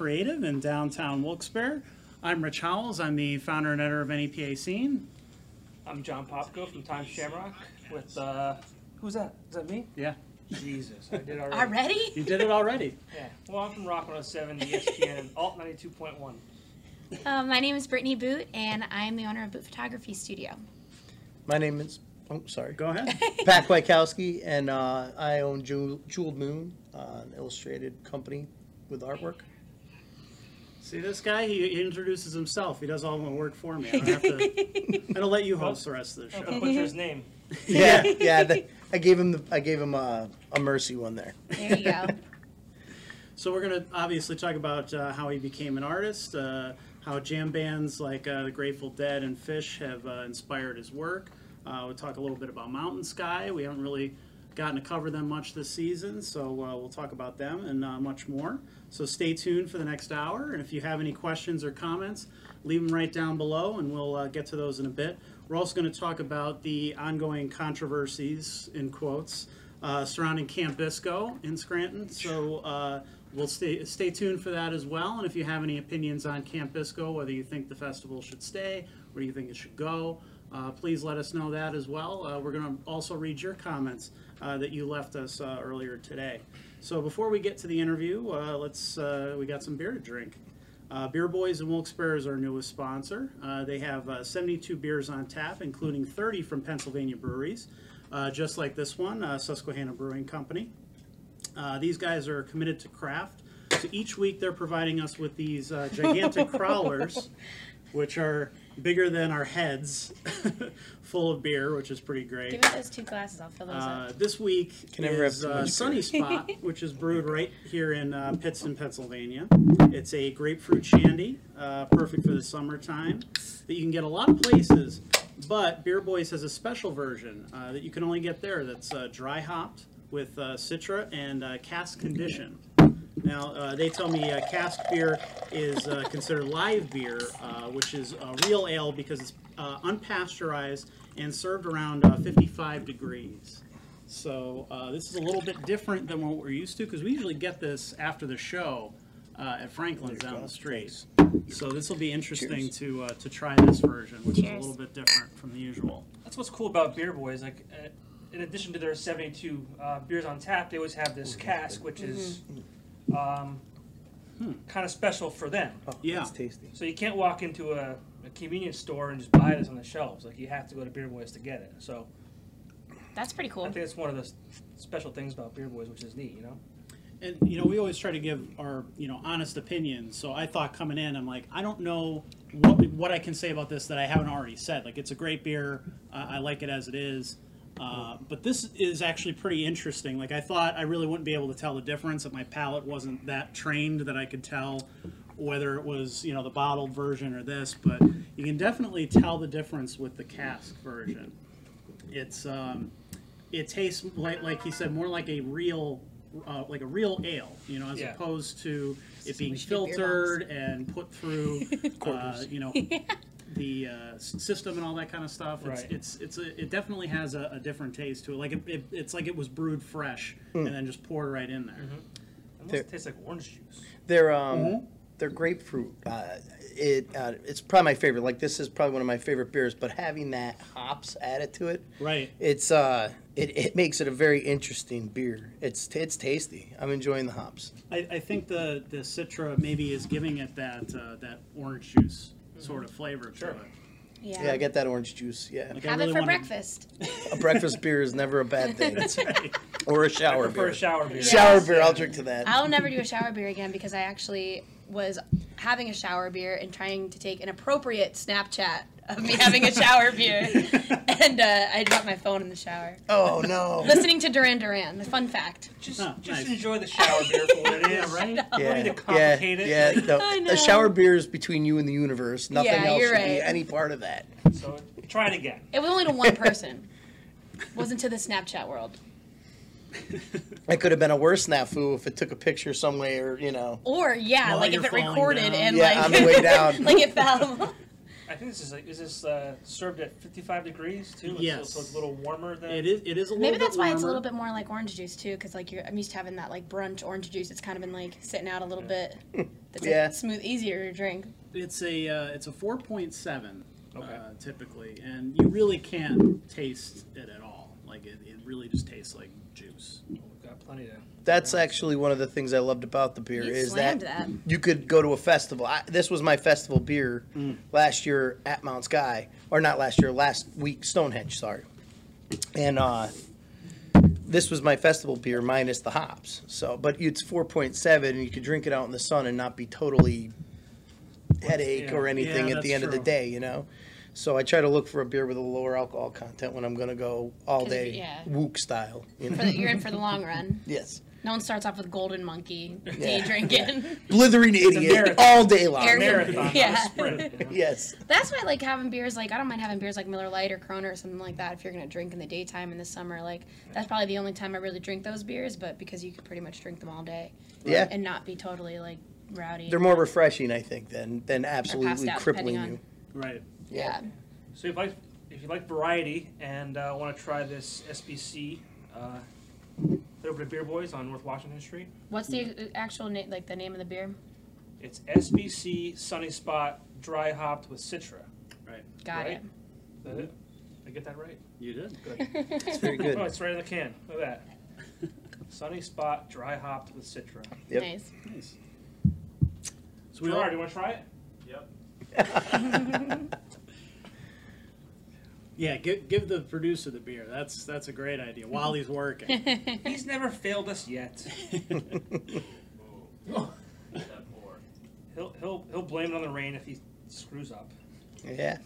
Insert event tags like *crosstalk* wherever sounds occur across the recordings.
Creative in downtown Wilkes-Barre. I'm Rich Howells. I'm the founder and editor of NEPA Scene. I'm John Popko from Times Shamrock with, uh, who's that? Is that me? Yeah, Jesus, I did already. Already? you did it already. *laughs* Yeah. Well, I'm from Rock 107, ESPN, and Alt 92.1. Uh, my name is Brittany Boot, and I'm the owner of Boot Photography Studio. My name is, oh, sorry, Go ahead. *laughs* Pat Kwiatkowski, and uh, I own Jewel, Jeweled Moon, uh, an illustrated company with artwork. See this guy? He, he introduces himself. He does all the work for me. I don't have to. *laughs* I'm gonna let you host the rest of the Don't show. butcher his name. *laughs* Yeah, yeah. The, I gave him the, I gave him a, a mercy one there. There you go. *laughs* So we're going to obviously talk about uh, how he became an artist, uh, how jam bands like uh, the Grateful Dead and Phish have uh, inspired his work. Uh, we'll talk a little bit about Mountain Sky. We haven't really gotten to cover them much this season, so uh, we'll talk about them and uh, much more. So stay tuned for the next hour, and if you have any questions or comments, leave them right down below, and we'll uh, get to those in a bit. We're also going to talk about the ongoing controversies, in quotes, uh, surrounding Camp Bisco in Scranton. So uh, we'll stay stay tuned for that as well. And if you have any opinions on Camp Bisco, whether you think the festival should stay or you think it should go, uh, please let us know that as well. Uh, we're going to also read your comments uh, that you left us uh, earlier today. So before we get to the interview, uh, let's uh, we got some beer to drink. Uh, Beer Boys in Wilkes-Barre is our newest sponsor. Uh, they have uh, 72 beers on tap, including 30 from Pennsylvania breweries, uh, just like this one, uh, Susquehanna Brewing Company. Uh, these guys are committed to craft. So each week they're providing us with these uh, gigantic *laughs* crowlers, which are bigger than our heads, *laughs* full of beer, which is pretty great. Give me those two glasses. I'll fill those Uh, up. this week Can is uh, Sunny Spot, *laughs* which is brewed right here in uh, Pittston, Pennsylvania. It's a grapefruit shandy, uh, perfect for the summertime. That you can get a lot of places, but Beer Boys has a special version uh, that you can only get there. That's uh, dry hopped with uh, Citra and uh, cask condition. Now, uh, they tell me uh, cask beer is uh, considered live beer, uh, which is uh, real ale because it's uh, unpasteurized and served around uh, 55 degrees. So uh, this is a little bit different than what we're used to because we usually get this after the show uh, at Franklin's down the street. So this will be interesting to uh, to try this version, which is a little bit different from the usual. That's what's cool about Beer Boys. Like, uh, in addition to their 72 uh, beers on tap, they always have this cask, which is um, kind of special for them. Oh, Yeah. it's tasty. So you can't walk into a, a convenience store and just buy this on the shelves. Like, you have to go to Beer Boys to get it. So That's pretty cool. I cool. think it's one of the s- special things about Beer Boys, which is neat, you know? And you know, we always try to give our you know honest opinions. So I thought coming in, I'm like, I don't know what what I can say about this that I haven't already said. Like, it's a great beer. Uh, I like it as it is. Uh, but this is actually pretty interesting. Like, I thought I really wouldn't be able to tell the difference. if my palate wasn't that trained that I could tell whether it was you know the bottled version or this. But you can definitely tell the difference with the cask version. It's um, it tastes like like he said more like a real uh, like a real ale you know as Yeah. opposed to it being we should do beer filtered and put through *laughs* uh, you know the uh, system and all that kind of stuff it's Right. it's, it's a, it definitely has a, a different taste to it like it, it, it's like it was brewed fresh and then just poured right in there It almost tastes like orange juice. They're um, Mhm. they're grapefruit. Uh, it uh, it's probably my favorite. Like this is probably one of my favorite beers. But having that hops added to it, right it's uh, it, it makes it a very interesting beer. It's it's tasty. I'm enjoying the hops. I, I think the the citra maybe is giving it that uh, that orange juice sort of flavor Sure. to it Yeah. Yeah, I get that orange juice. Yeah, Like, I Have really it for wanna- breakfast. *laughs* a breakfast beer is never a bad *laughs* thing. or a I shower prefer beer. a shower beer. Shower beer. I'll drink to that. I'll never do a shower beer again because I actually was having a shower beer and trying to take an appropriate Snapchat of me having a shower beer, *laughs* and uh, I dropped my phone in the shower. Oh no. Listening to Duran Duran. The fun fact. Just, Oh, just nice. enjoy the shower beer for what it *laughs* yeah is. right *laughs* Don't Yeah, need to yeah, complicate it. yeah. No, I know. a shower beer is between you and the universe. Nothing Yeah, else you're should be any part of that. So try it again. It was only to one person. Wasn't to the Snapchat world. It could have been a worse snafu if it took a picture somewhere, you know. Or yeah, While like if it recorded down. and Yeah, like on the way down. like it fell. I think this is like, is this uh, served at 55 degrees too? So- Yes. So, it's a little warmer than. It is. It is a little. Maybe bit that's why it's a little bit more like orange juice too, because like you're, I'm used to having that like brunch orange juice. It's kind of been like sitting out a little bit. *laughs* It's Yeah. like smooth, easier to drink. It's a uh, it's a four point seven Okay. uh, typically, and you really can't taste it at all. Like it, it really just tastes like juice. We've plenty to. That's actually one of the things I loved about the beer You is slammed that, that. you could go to a festival. I, this was my festival beer Mm. last year at Mount Sky, or not last year, last week Stonehenge. Sorry, and uh, this was my festival beer minus the hops. So, but it's four point seven, and you could drink it out in the sun and not be totally headache Yeah. or anything Yeah, at the that's end of the true. day. You know. So I try to look for a beer with a lower alcohol content when I'm going to go all 'Cause if- day yeah. wook style. You For know? the, you're in for the long run. *laughs* yes. No one starts off with golden monkey day Yeah. drinking. *laughs* Blithering idiot marathon. all day long. Air- Marathon, not Yeah. a sprint. you *laughs* know? Yes. That's why I like having beers. Like I don't mind having beers like Miller Lite or Corona or something like that. If you're gonna drink in the daytime in the summer, like that's probably the only time I really drink those beers. But because you could pretty much drink them all day, Yeah. and not be totally like rowdy. They're more refreshing, I think, than than absolutely out, crippling depending you. Right. yeah. So if you like if you like variety and uh, want to try this SBC, uh, head over to Beer Boys on North Washington Street. What's the actual name? Like the name of the beer? It's SBC Sunny Spot Dry Hopped with Citra. Right. Got Right. Is that it? I get that right? You did. Good. *laughs* It's very good. Oh, it's right in the can. Look at that. *laughs* Sunny Spot Dry Hopped with Citra. Yep. Nice. Nice. So we Gerard, all, you want to try it? *laughs* yeah, give, give the producer the beer. That's that's a great idea while he's working. *laughs* He's never failed us yet. *laughs* He'll he'll he'll blame it on the rain if he screws up. yeah.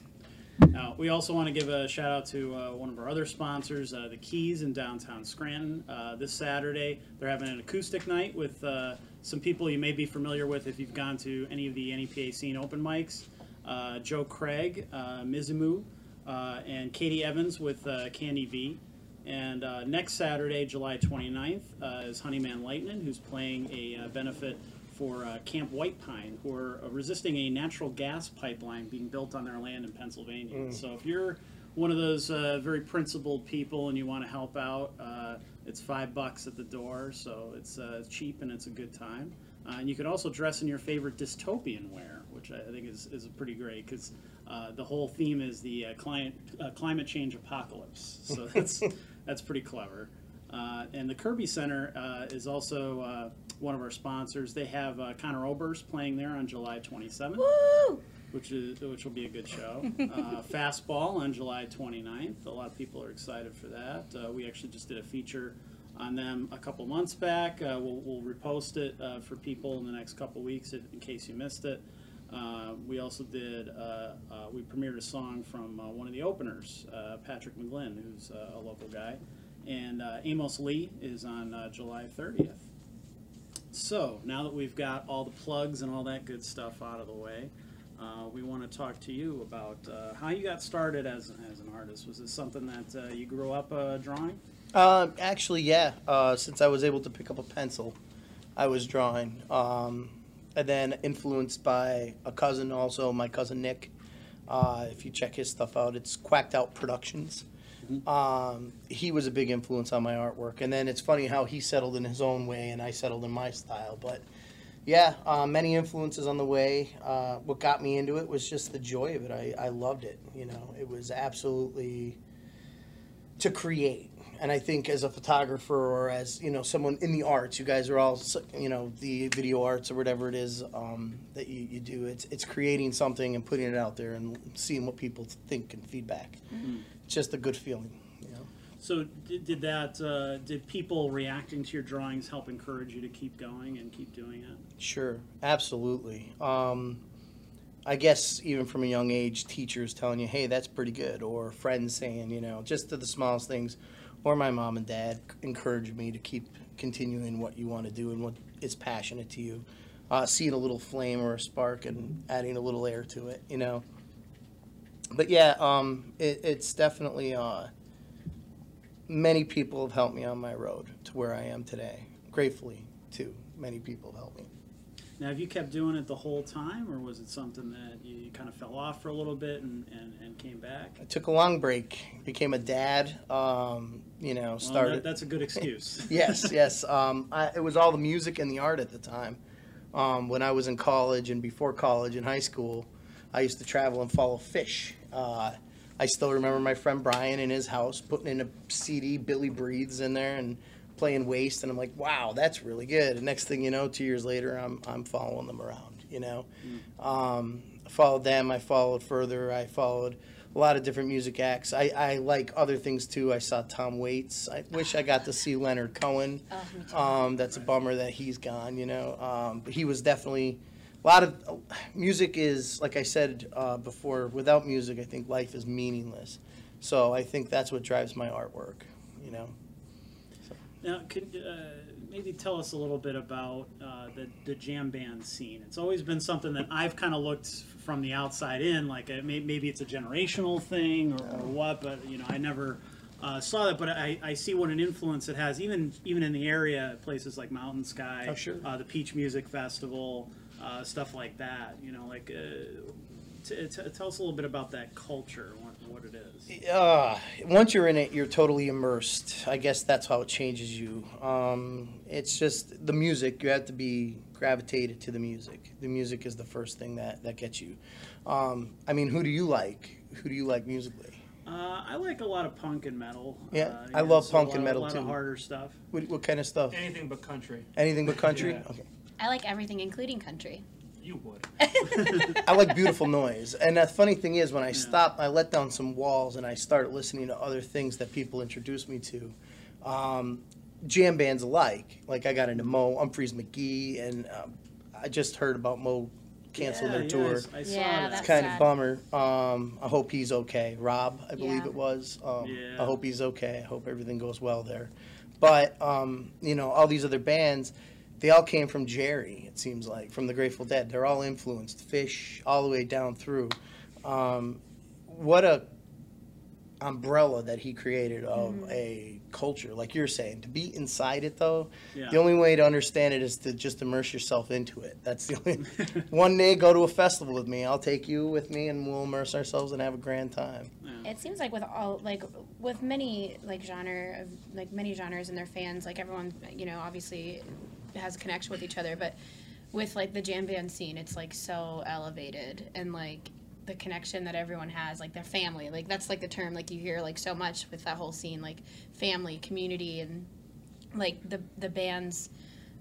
Now, we also want to give a shout out to uh, one of our other sponsors, uh, the Keys in downtown Scranton. Uh, this Saturday, they're having an acoustic night with uh, some people you may be familiar with if you've gone to any of the NEPA scene open mics. Uh, Joe Craig, uh, Mizumu, uh, and Katie Evans with uh, Candy V. And uh, next Saturday, July 29th, uh, is Honeyman Lightning, who's playing a uh, benefit for uh, Camp White Pine, who are uh, resisting a natural gas pipeline being built on their land in Pennsylvania. So if you're one of those uh, very principled people and you want to help out, uh, it's five bucks at the door, so it's uh, cheap and it's a good time. Uh, and you can also dress in your favorite dystopian wear, which I think is, is pretty great because uh, the whole theme is the uh, climate uh, climate change apocalypse. So *laughs* that's that's pretty clever. Uh, and the Kirby Center uh, is also uh, one of our sponsors. They have uh, Conor Oberst playing there on July 27th, Woo! which is which will be a good show. Uh, *laughs* Fastball on July 29th. A lot of people are excited for that. Uh, we actually just did a feature on them a couple months back. Uh, we'll, we'll repost it uh, for people in the next couple weeks in in case you missed it. Uh, we also did, uh, uh, we premiered a song from uh, one of the openers, uh, Patrick McGlynn, who's a local guy. And Amos Lee is on July 30th. So now that we've got all the plugs and all that good stuff out of the way, we want to talk to you about how you got started as, as an artist. Was this something that you grew up drawing? Actually, yeah. Since I was able to pick up a pencil, I was drawing. Um, and then influenced by a cousin, also my cousin Nick. Uh, if you check his stuff out, it's Quacked Out Productions. Um, he was a big influence on my artwork. And then it's funny how he settled in his own way and I settled in my style. But yeah, uh, many influences on the way. Uh, what got me into it was just the joy of it. I, I loved it. You know, it was absolutely to create. And I think as a photographer or as you know someone in the arts, you guys are all you know the video arts or whatever it is um, that you, you do. It's it's creating something and putting it out there and seeing what people think and feedback. It's just a good feeling. You know. So did, did that, uh, did people reacting to your drawings help encourage you to keep going and keep doing it? Sure, absolutely. Um, I guess even from a young age, teachers telling you, "Hey, that's pretty good," or friends saying, you know, just to the smallest things, or my mom and dad encouraged me to keep continuing what you want to do and what is passionate to you. Uh, seeing a little flame or a spark and adding a little air to it, you know. But yeah, um, it, it's definitely uh, many people have helped me on my road to where I am today. Gratefully, too, many people have helped me. Now, have you kept doing it the whole time, or was it something that you kind of fell off for a little bit and, and, and came back? I took a long break, became a dad. Um, you know, Well, started. that, that's a good excuse. *laughs* yes, yes. Um, I, it was all the music and the art at the time. Um, when I was in college and before college in high school, I used to travel and follow Phish. Uh, I still remember my friend Brian in his house putting in a CD, Billy Breathes in there, and playing Waste, and I'm like, wow, that's really good. And next thing you know, two years later, I'm I'm following them around. You know, um, I followed them. I followed Furthur. I followed a lot of different music acts. I, I like other things too. I saw Tom Waits. I wish I got to see Leonard Cohen. Oh, me too. Um, that's a bummer that he's gone. You know, um, but he was definitely a lot of uh, music is like I said uh, before. Without music, I think life is meaningless. So I think that's what drives my artwork. You know. Now, could uh, maybe tell us a little bit about uh, the the jam band scene? It's always been something that I've kind of looked from the outside in, like uh, may, maybe it's a generational thing or, or what, but you know, I never. Uh, saw that, but I, I see what an influence it has, even even in the area, places like Mountain Sky, Oh, sure. uh, the Peach Music Festival, uh, stuff like that. You know, like uh, t- t- tell us a little bit about that culture, what, what it is. Uh, once you're in it, you're totally immersed. I guess that's how it changes you. Um, it's just the music. You have to be gravitated to the music. The music is the first thing that, that gets you. Um, I mean, who do you like? Who do you like musically? Uh, I like a lot of punk and metal. Yeah, uh, I you love so punk a and lot- metal, A lot too. of harder stuff. What, what kind of stuff? Anything but country. Anything but country? Yeah. Okay. I like everything, including country. You would. *laughs* I like beautiful noise. And the funny thing is, when I Yeah. stopped, I let down some walls and I start listening to other things that people introduce me to. Um, jam bands alike. Like I got into moe., Umphrey's McGee, and um, I just heard about moe. canceling Yeah, their yeah, tour. I s- I, saw Yeah, that. It's kind sad. of bummer. Um, I hope he's okay. Rob, I believe Yeah. it was. Um, Yeah. I hope he's okay. I hope everything goes well there. But um, you know, all these other bands, they all came from Jerry. It seems like from the Grateful Dead. They're all influenced. Phish all the way down through. Um, what a umbrella that he created of Mm-hmm. a culture, like you're saying. To be inside it though, Yeah. the only way to understand it is to just immerse yourself into it. That's the only. *laughs* One day, go to a festival with me. I'll take you with me, and we'll immerse ourselves and have a grand time. Yeah. It seems like with all like with many like genre of like many genres and their fans, like everyone you know obviously has a connection with each other, but with like the jam band scene, it's like so elevated and like the connection that everyone has, like their family, like that's like the term like you hear like so much with that whole scene, like family, community, and like the the bands.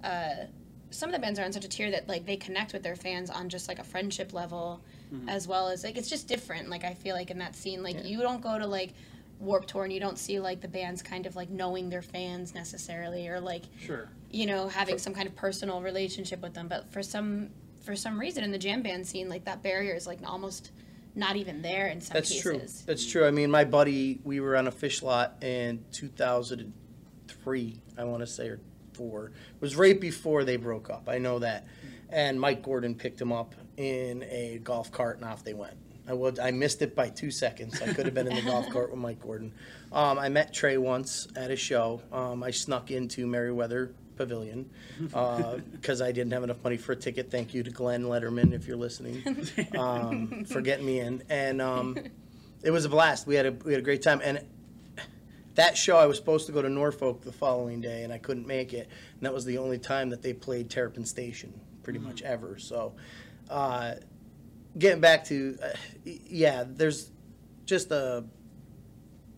Uh, some of the bands are on such a tier that like they connect with their fans on just like a friendship level as well as like it's just different like i feel like in that scene like Yeah. you don't go to like warp tour and you don't see like the bands kind of like knowing their fans necessarily or like Sure. You know having some kind of personal relationship with them but for some for some reason in the jam band scene like that barrier is like almost not even there in some That's cases true. That's true. I mean, my buddy, we were on a Phish lot in 2003, I want to say, or four. It was right before they broke up. I know that. And Mike Gordon picked him up in a golf cart, and off they went. I would. I missed it by two seconds. I could have been in the *laughs* golf cart with Mike Gordon. Um, I met Trey once at a show. Um, I snuck into Merriweather Pavilion because I didn't have enough money for a ticket. Thank you to Glenn Letterman if you're listening *laughs* um, for getting me in. And um, it was a blast. We had a we had a great time. And that show, I was supposed to go to Norfolk the following day, and I couldn't make it. And that was the only time that they played Terrapin Station, pretty much ever. So, uh, getting back to, uh, yeah, there's just a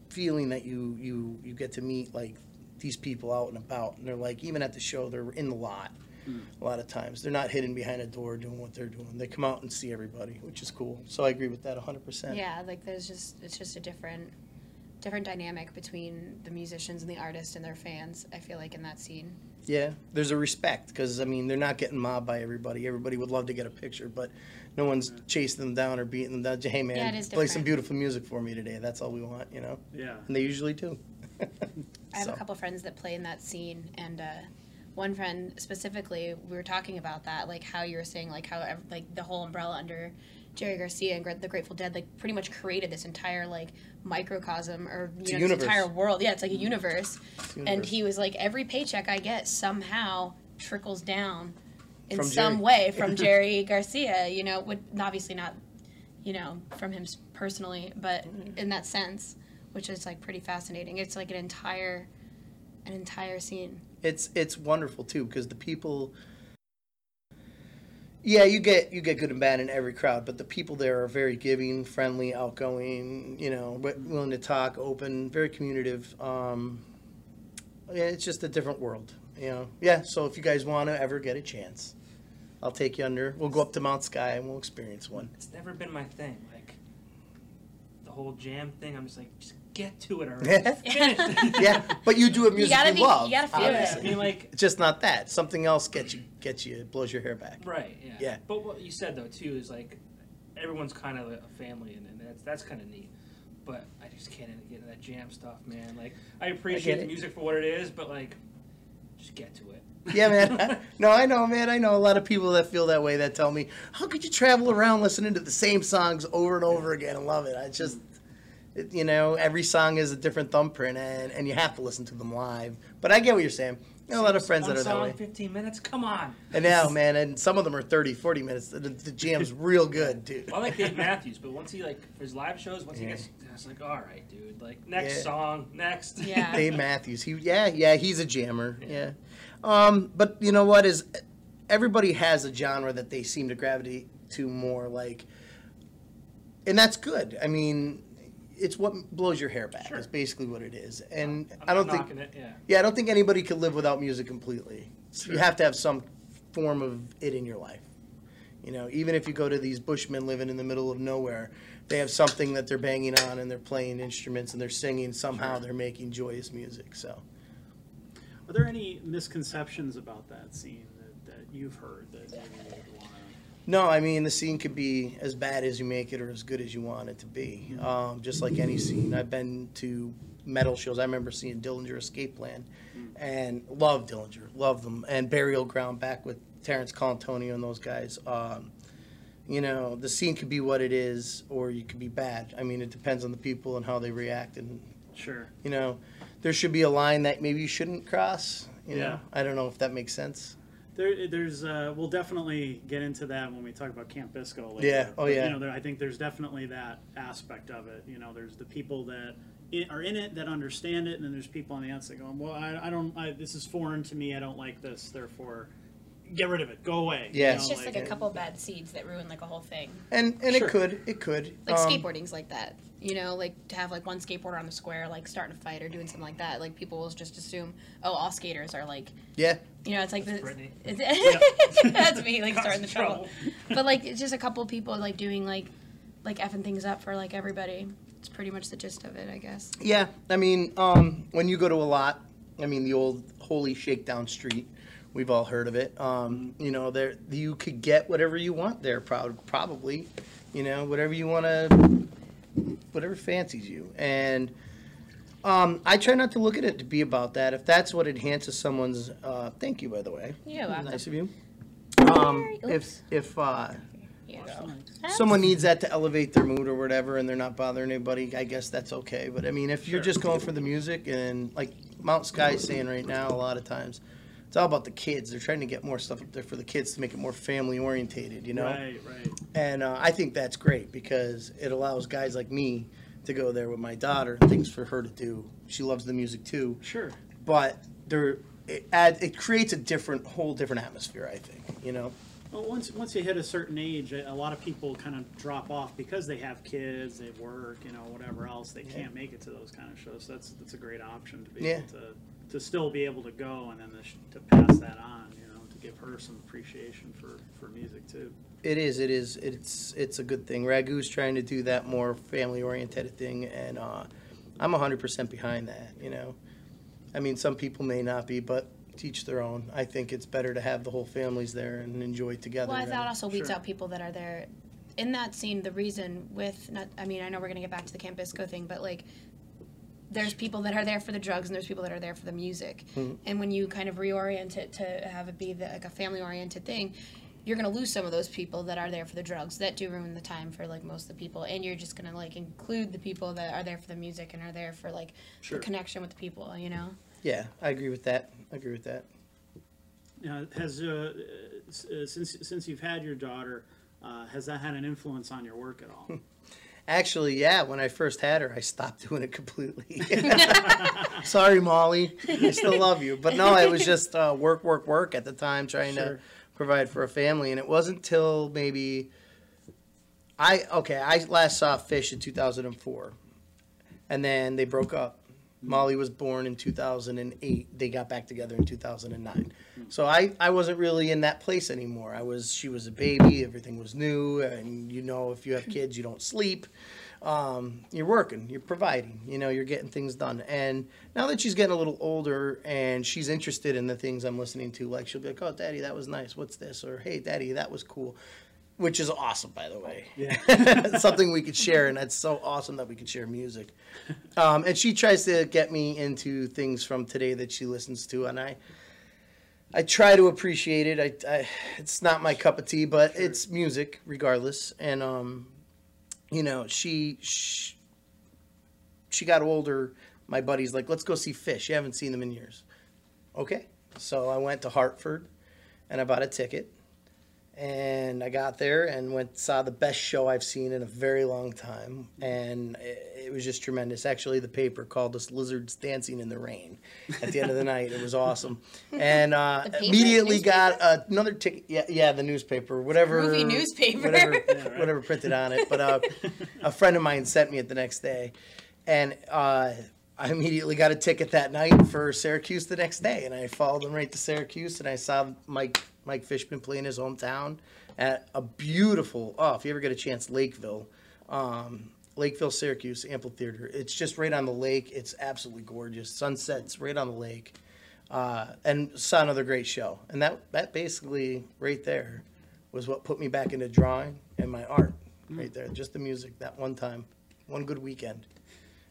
feeling that you you you get to meet like these people out and about, and they're like even at the show, they're in the lot. Hmm. A lot of times, they're not hidden behind a door doing what they're doing. They come out and see everybody, which is cool. So I agree with that 100%. yeah like there's just it's just a different different dynamic between the musicians and the artists and their fans i feel like in that scene Yeah, there's a respect because I mean they're not getting mobbed by everybody. Everybody would love to get a picture, but no one's chasing them down or beating them down. Hey man, Yeah, it is play some beautiful music for me today. That's all we want, you know. Yeah. And they usually do. *laughs* I have So. a couple friends that play in that scene, and uh, one friend specifically, we were talking about that, like how you were saying, like how like the whole umbrella under Jerry Garcia and the Grateful Dead, like pretty much created this entire like microcosm or you know this entire world. Yeah, it's like a universe. It's a And he was like, every paycheck I get somehow trickles down in From some Jerry. way from *laughs* Jerry Garcia. You know, would obviously not, you know, from him personally, but in that sense, which is like pretty fascinating. It's like an entire, an entire scene. it's it's wonderful too because the people yeah you get you get good and bad in every crowd but the people there are very giving friendly outgoing you know willing to talk open very communicative um yeah, it's just a different world you know yeah so if you guys want to ever get a chance i'll take you under we'll go up to mount sky and we'll experience one It's never been my thing. Like the whole jam thing. I'm just like, just get to it already. Yeah. *laughs* Finish yeah but you do a music gotta you be- love you gotta feel it. yeah. I mean, like, it's just not that something else gets you gets you blows your hair back right, yeah. Yeah. But what you said though too is like, everyone's kind of a family, and, and that's that's kind of neat. But I just can't get into that jam stuff, man. Like, I appreciate the music for what it is, but like, just get to it. Yeah, man. *laughs* *laughs* No, I know, man. I know a lot of people that feel that way that tell me, how could you travel around listening to the same songs over and over again and love it? I just, it, you know, every song is a different thumbprint and, and you have to listen to them live. But I get what you're saying. You know, a lot of friends One that are that way. 15 minutes. Come on. And now, man, and some of them are 30, 40 minutes. The, the jam's *laughs* real good, dude. I like Dave *laughs* Matthews, but once he like for his live shows, once he gets, I was like, all right, dude. Like next Yeah. song, next. Yeah. *laughs* Dave Matthews. He yeah, yeah, he's a jammer. Yeah. Um, but you know what is everybody has a genre that they seem to gravitate to more like and that's good. I mean, it's what blows your hair back. Sure. Is basically what it is. And I'm I don't think it. Yeah. yeah, I don't think anybody could live without music completely. Sure. You have to have some form of it in your life. You know, even if you go to these bushmen living in the middle of nowhere, they have something that they're banging on and they're playing instruments and they're singing. Somehow they're making joyous music. So, Are there any misconceptions about that scene that, that you've heard that maybe you would want to? No, I mean, the scene could be as bad as you make it or as good as you want it to be. Um, just like any scene. I've been to metal shows. I remember seeing Dillinger Escape Plan and love Dillinger, love them. And Burial Ground back with Terrence Colantonio and those guys. Um, you know, the scene could be what it is or you could be bad. I mean, it depends on the people and how they react. And, Sure. you know, there should be a line that maybe you shouldn't cross. You Yeah. know, I don't know if that makes sense. There, there's, uh, we'll definitely get into that when we talk about Camp Bisco later. Yeah. Oh, But, yeah. You know, there, I think there's definitely that aspect of it. You know, there's the people that i are in it that understand it, and then there's people on the outside going, "Well, I, I don't. I, this is foreign to me. I don't like this. Therefore, get rid of it. Go away." you Yeah. know, It's just like, a uh, couple bad seeds that ruin like a whole thing. And and Sure. it could, it could. Like Um, skateboarding's like that. You know, like to have like one skateboarder on the square, like starting a fight or doing something like that. Like people will just assume, oh, all skaters are like, Yeah. you know, it's like this. Brittany. It's, that's *laughs* me, like starting the Causing trouble. but like it's just a couple people like doing like, like effing things up for like everybody. It's pretty much the gist of it, I guess. Yeah, I mean, um, when you go to a lot, I mean, the old Holy Shakedown Street, we've all heard of it. Um, you know, there you could get whatever you want there, probably. You know, whatever you want to, whatever fancies you. And um, I try not to look at it to be about that. If that's what enhances someone's, uh, thank you, by the way. You're. Nice of you. Um, if if uh, Yeah. someone needs that to elevate their mood or whatever and they're not bothering anybody, I guess that's okay. But I mean, if you're Sure. just going for the music and like Mount Sky's saying right now, a lot of times, it's all about the kids. They're trying to get more stuff up there for the kids to make it more family orientated, you know? Right. Right. And uh, I think that's great because it allows guys like me to go there with my daughter, things for her to do. She loves the music too, Sure. but there it adds it creates a different whole different atmosphere. I think, you know. Well, once once you hit a certain age, a lot of people kind of drop off because they have kids, they work, you know, whatever else. They can't make it to those kind of shows. So that's that's a great option to be Yeah. able to to still be able to go and then the sh- to pass that on, you know, to give her some appreciation for for music too. It is. It is. It's it's a good thing. Ragu's trying to do that more family oriented thing, and uh, I'm 100 percent behind that. You know, I mean, some people may not be, but teach their own. I think it's better to have the whole families there and enjoy together. Well, that also weeds Sure. out people that are there. In that scene, the reason with not, I mean, I know we're gonna get back to the Camp Bisco thing, but like, there's people that are there for the drugs and there's people that are there for the music. Mhm. And when you kind of reorient it to have it be the, like a family oriented thing, you're gonna lose some of those people that are there for the drugs that do ruin the time for like most of the people, and you're just gonna like include the people that are there for the music and are there for like Sure. the connection with the people, you know. Yeah, I agree with that. I agree with that. Uh, has uh, uh, since since you've had your daughter, uh, has that had an influence on your work at all? *laughs* Actually, yeah, when I first had her, I stopped *laughs* doing it completely. *laughs* *laughs* Sorry, Molly. I still love you. But no, it was just uh, work, work, work at the time, trying to provide for a family. And it wasn't till maybe I, okay, I last saw Phish in 2004. And then they broke up. Molly was born in 2008. They got back together in 2009. So I, I wasn't really in that place anymore. I was she was a baby, everything was new, and you know if you have kids, you don't sleep. Um, you're working, you're providing, you know, you're getting things done. And now that she's getting a little older and she's interested in the things I'm listening to, like she'll be like, "Oh, Daddy, that was nice. What's this?" Or "Hey, Daddy, that was cool," which is awesome, by the way. Yeah. *laughs* Something we could share, and that's so awesome that we could share music. Um, and she tries to get me into things from today that she listens to, and I, I try to appreciate it. I, I it's not my cup of tea, but it's music regardless. And um, you know, she, she she got older. My buddy's like, let's go see Phish. You haven't seen them in years. Okay, so I went to Hartford, and I bought a ticket and I got there and went saw the best show I've seen in a very long time, and it, it was just tremendous. Actually, the paper called us "lizards dancing in the rain" at the end of the *laughs* night. It was awesome, and uh, immediately got another ticket. Yeah, yeah, the newspaper, whatever Movie newspaper. whatever, *laughs* right. whatever printed on it. But uh, a friend of mine sent me it the next day, and uh, I immediately got a ticket that night for Syracuse the next day, and I followed them right to Syracuse, and I saw Mike Mike Fishman play in his hometown at a beautiful. Oh, if you ever get a chance, Lakeview. Um, Lakeview, Syracuse Amphitheater. It's just right on the lake. It's absolutely gorgeous. Sunsets right on the lake, uh, and saw another great show. And that that basically right there was what put me back into drawing and my art. Right there, just the music that one time, one good weekend,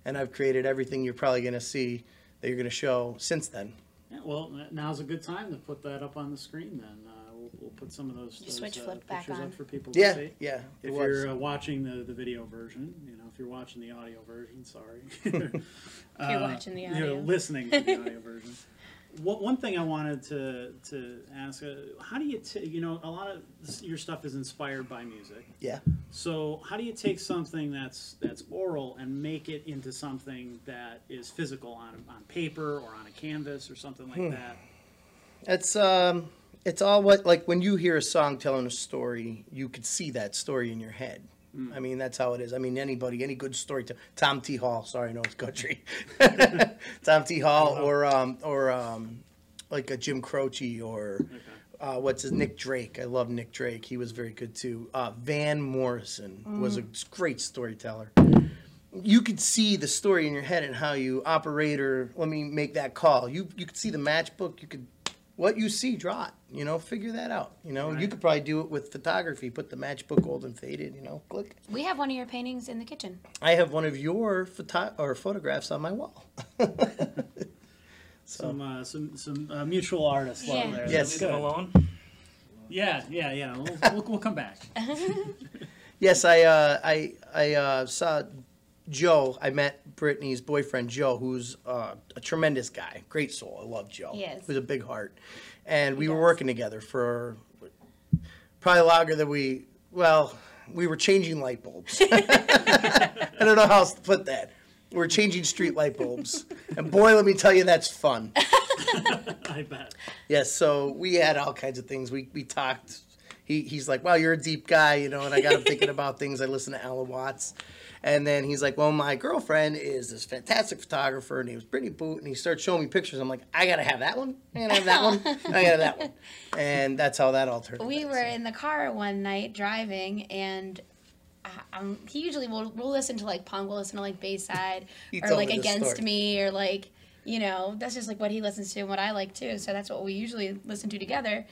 and I've created everything you're probably gonna see that you're gonna show since then. Yeah, well, n- now's a good time to put that up on the screen. Then uh, we'll, we'll put some of those, You those switch uh, flip back pictures on. up for people to Yeah, see. yeah, it If was. you're uh, watching the, the video version, you know, if you're watching the audio version, sorry. *laughs* if you're watching the You're listening to the audio *laughs* version. What, one thing I wanted to to ask, uh, how do you, t- you know, a lot of s- your stuff is inspired by music. yeah. So how do you take something that's that's oral and make it into something that is physical on on paper or on a canvas or something Hmm. like that? It's um, it's all what like when you hear a song telling a story, you could see that story in your head. I mean, that's how it is. I mean, anybody, any good story. To, Tom T. Hall. Sorry, no, it's country. *laughs* Tom T. Hall, or um, or um, like a Jim Croce, or uh, what's his Nick Drake. I love Nick Drake. He was very good too. Uh, Van Morrison was a great storyteller you could see the story in your head and how you operate or let me make that call. You you could see the matchbook. You could what you see, draw it. You know, figure that out. You know, you could probably do it with photography. Put the matchbook old and faded. You know, click. We have one of your paintings in the kitchen. I have one of your photo or photographs on my wall. *laughs* Some uh, some some uh, mutual artists love Yeah. there. Yes. That's good. alone. Yeah, yeah, yeah. We'll, we'll, we'll come back. *laughs* yes, I uh, I I uh, saw Joe. I met Brittany's boyfriend Joe, who's uh, a tremendous guy, great soul. I love Joe. He is. With a big heart, and we were working together for probably longer than we. Well, we were changing light bulbs. *laughs* I don't know how else to put that. We We're changing street light bulbs, and boy, let me tell you, that's fun. *laughs* I bet. Yes, so we had all kinds of things. We we talked. He he's like, "Wow, you're a deep guy," you know, and I got him thinking about things. I listen to Alan Watts, and then he's like, "Well, my girlfriend is this fantastic photographer, and he was Brittany Boot," and he started showing me pictures. I'm like, "I gotta have that one. I gotta have that one. I gotta have that one," *laughs* and that's how that all turned. out. We were so. in the car one night driving, and uh, um, he usually will we'll listen to like punk, we'll listen to like Bayside, *laughs* or like Against story. Me, or like you know that's just like what he listens to and what I like too. So that's what we usually listen to together.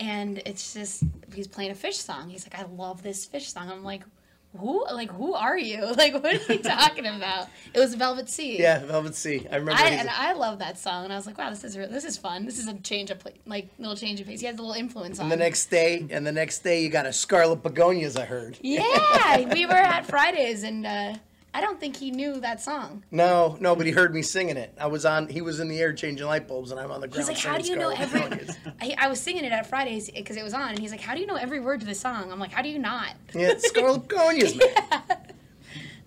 And it's just he's playing a Phish song. He's like, I love this Phish song. I'm like, who? Like who are you? *laughs* Like what are you *laughs* talking about? It was Velvet Sea. Yeah, Velvet Sea. I remember. I, and a- I love that song, and I was like, "Wow, this is this is fun. This is a change of pla- like little change of pace." He has a little influence on. and the next day, and the next day, you got a Scarlet Begonias. I heard. Yeah, we were at *laughs* Fridays, and uh, I don't think he knew that song. No, no, but he heard me singing it. I was on. He was in the air changing light bulbs, and I'm on the ground. He's like, how do you know every? *laughs* I, I was singing it at Fridays because it was on, and he's like, how do you know every word to the song? I'm like, how do you not? *laughs* Yeah, Scarlet *laughs* Begonias, man.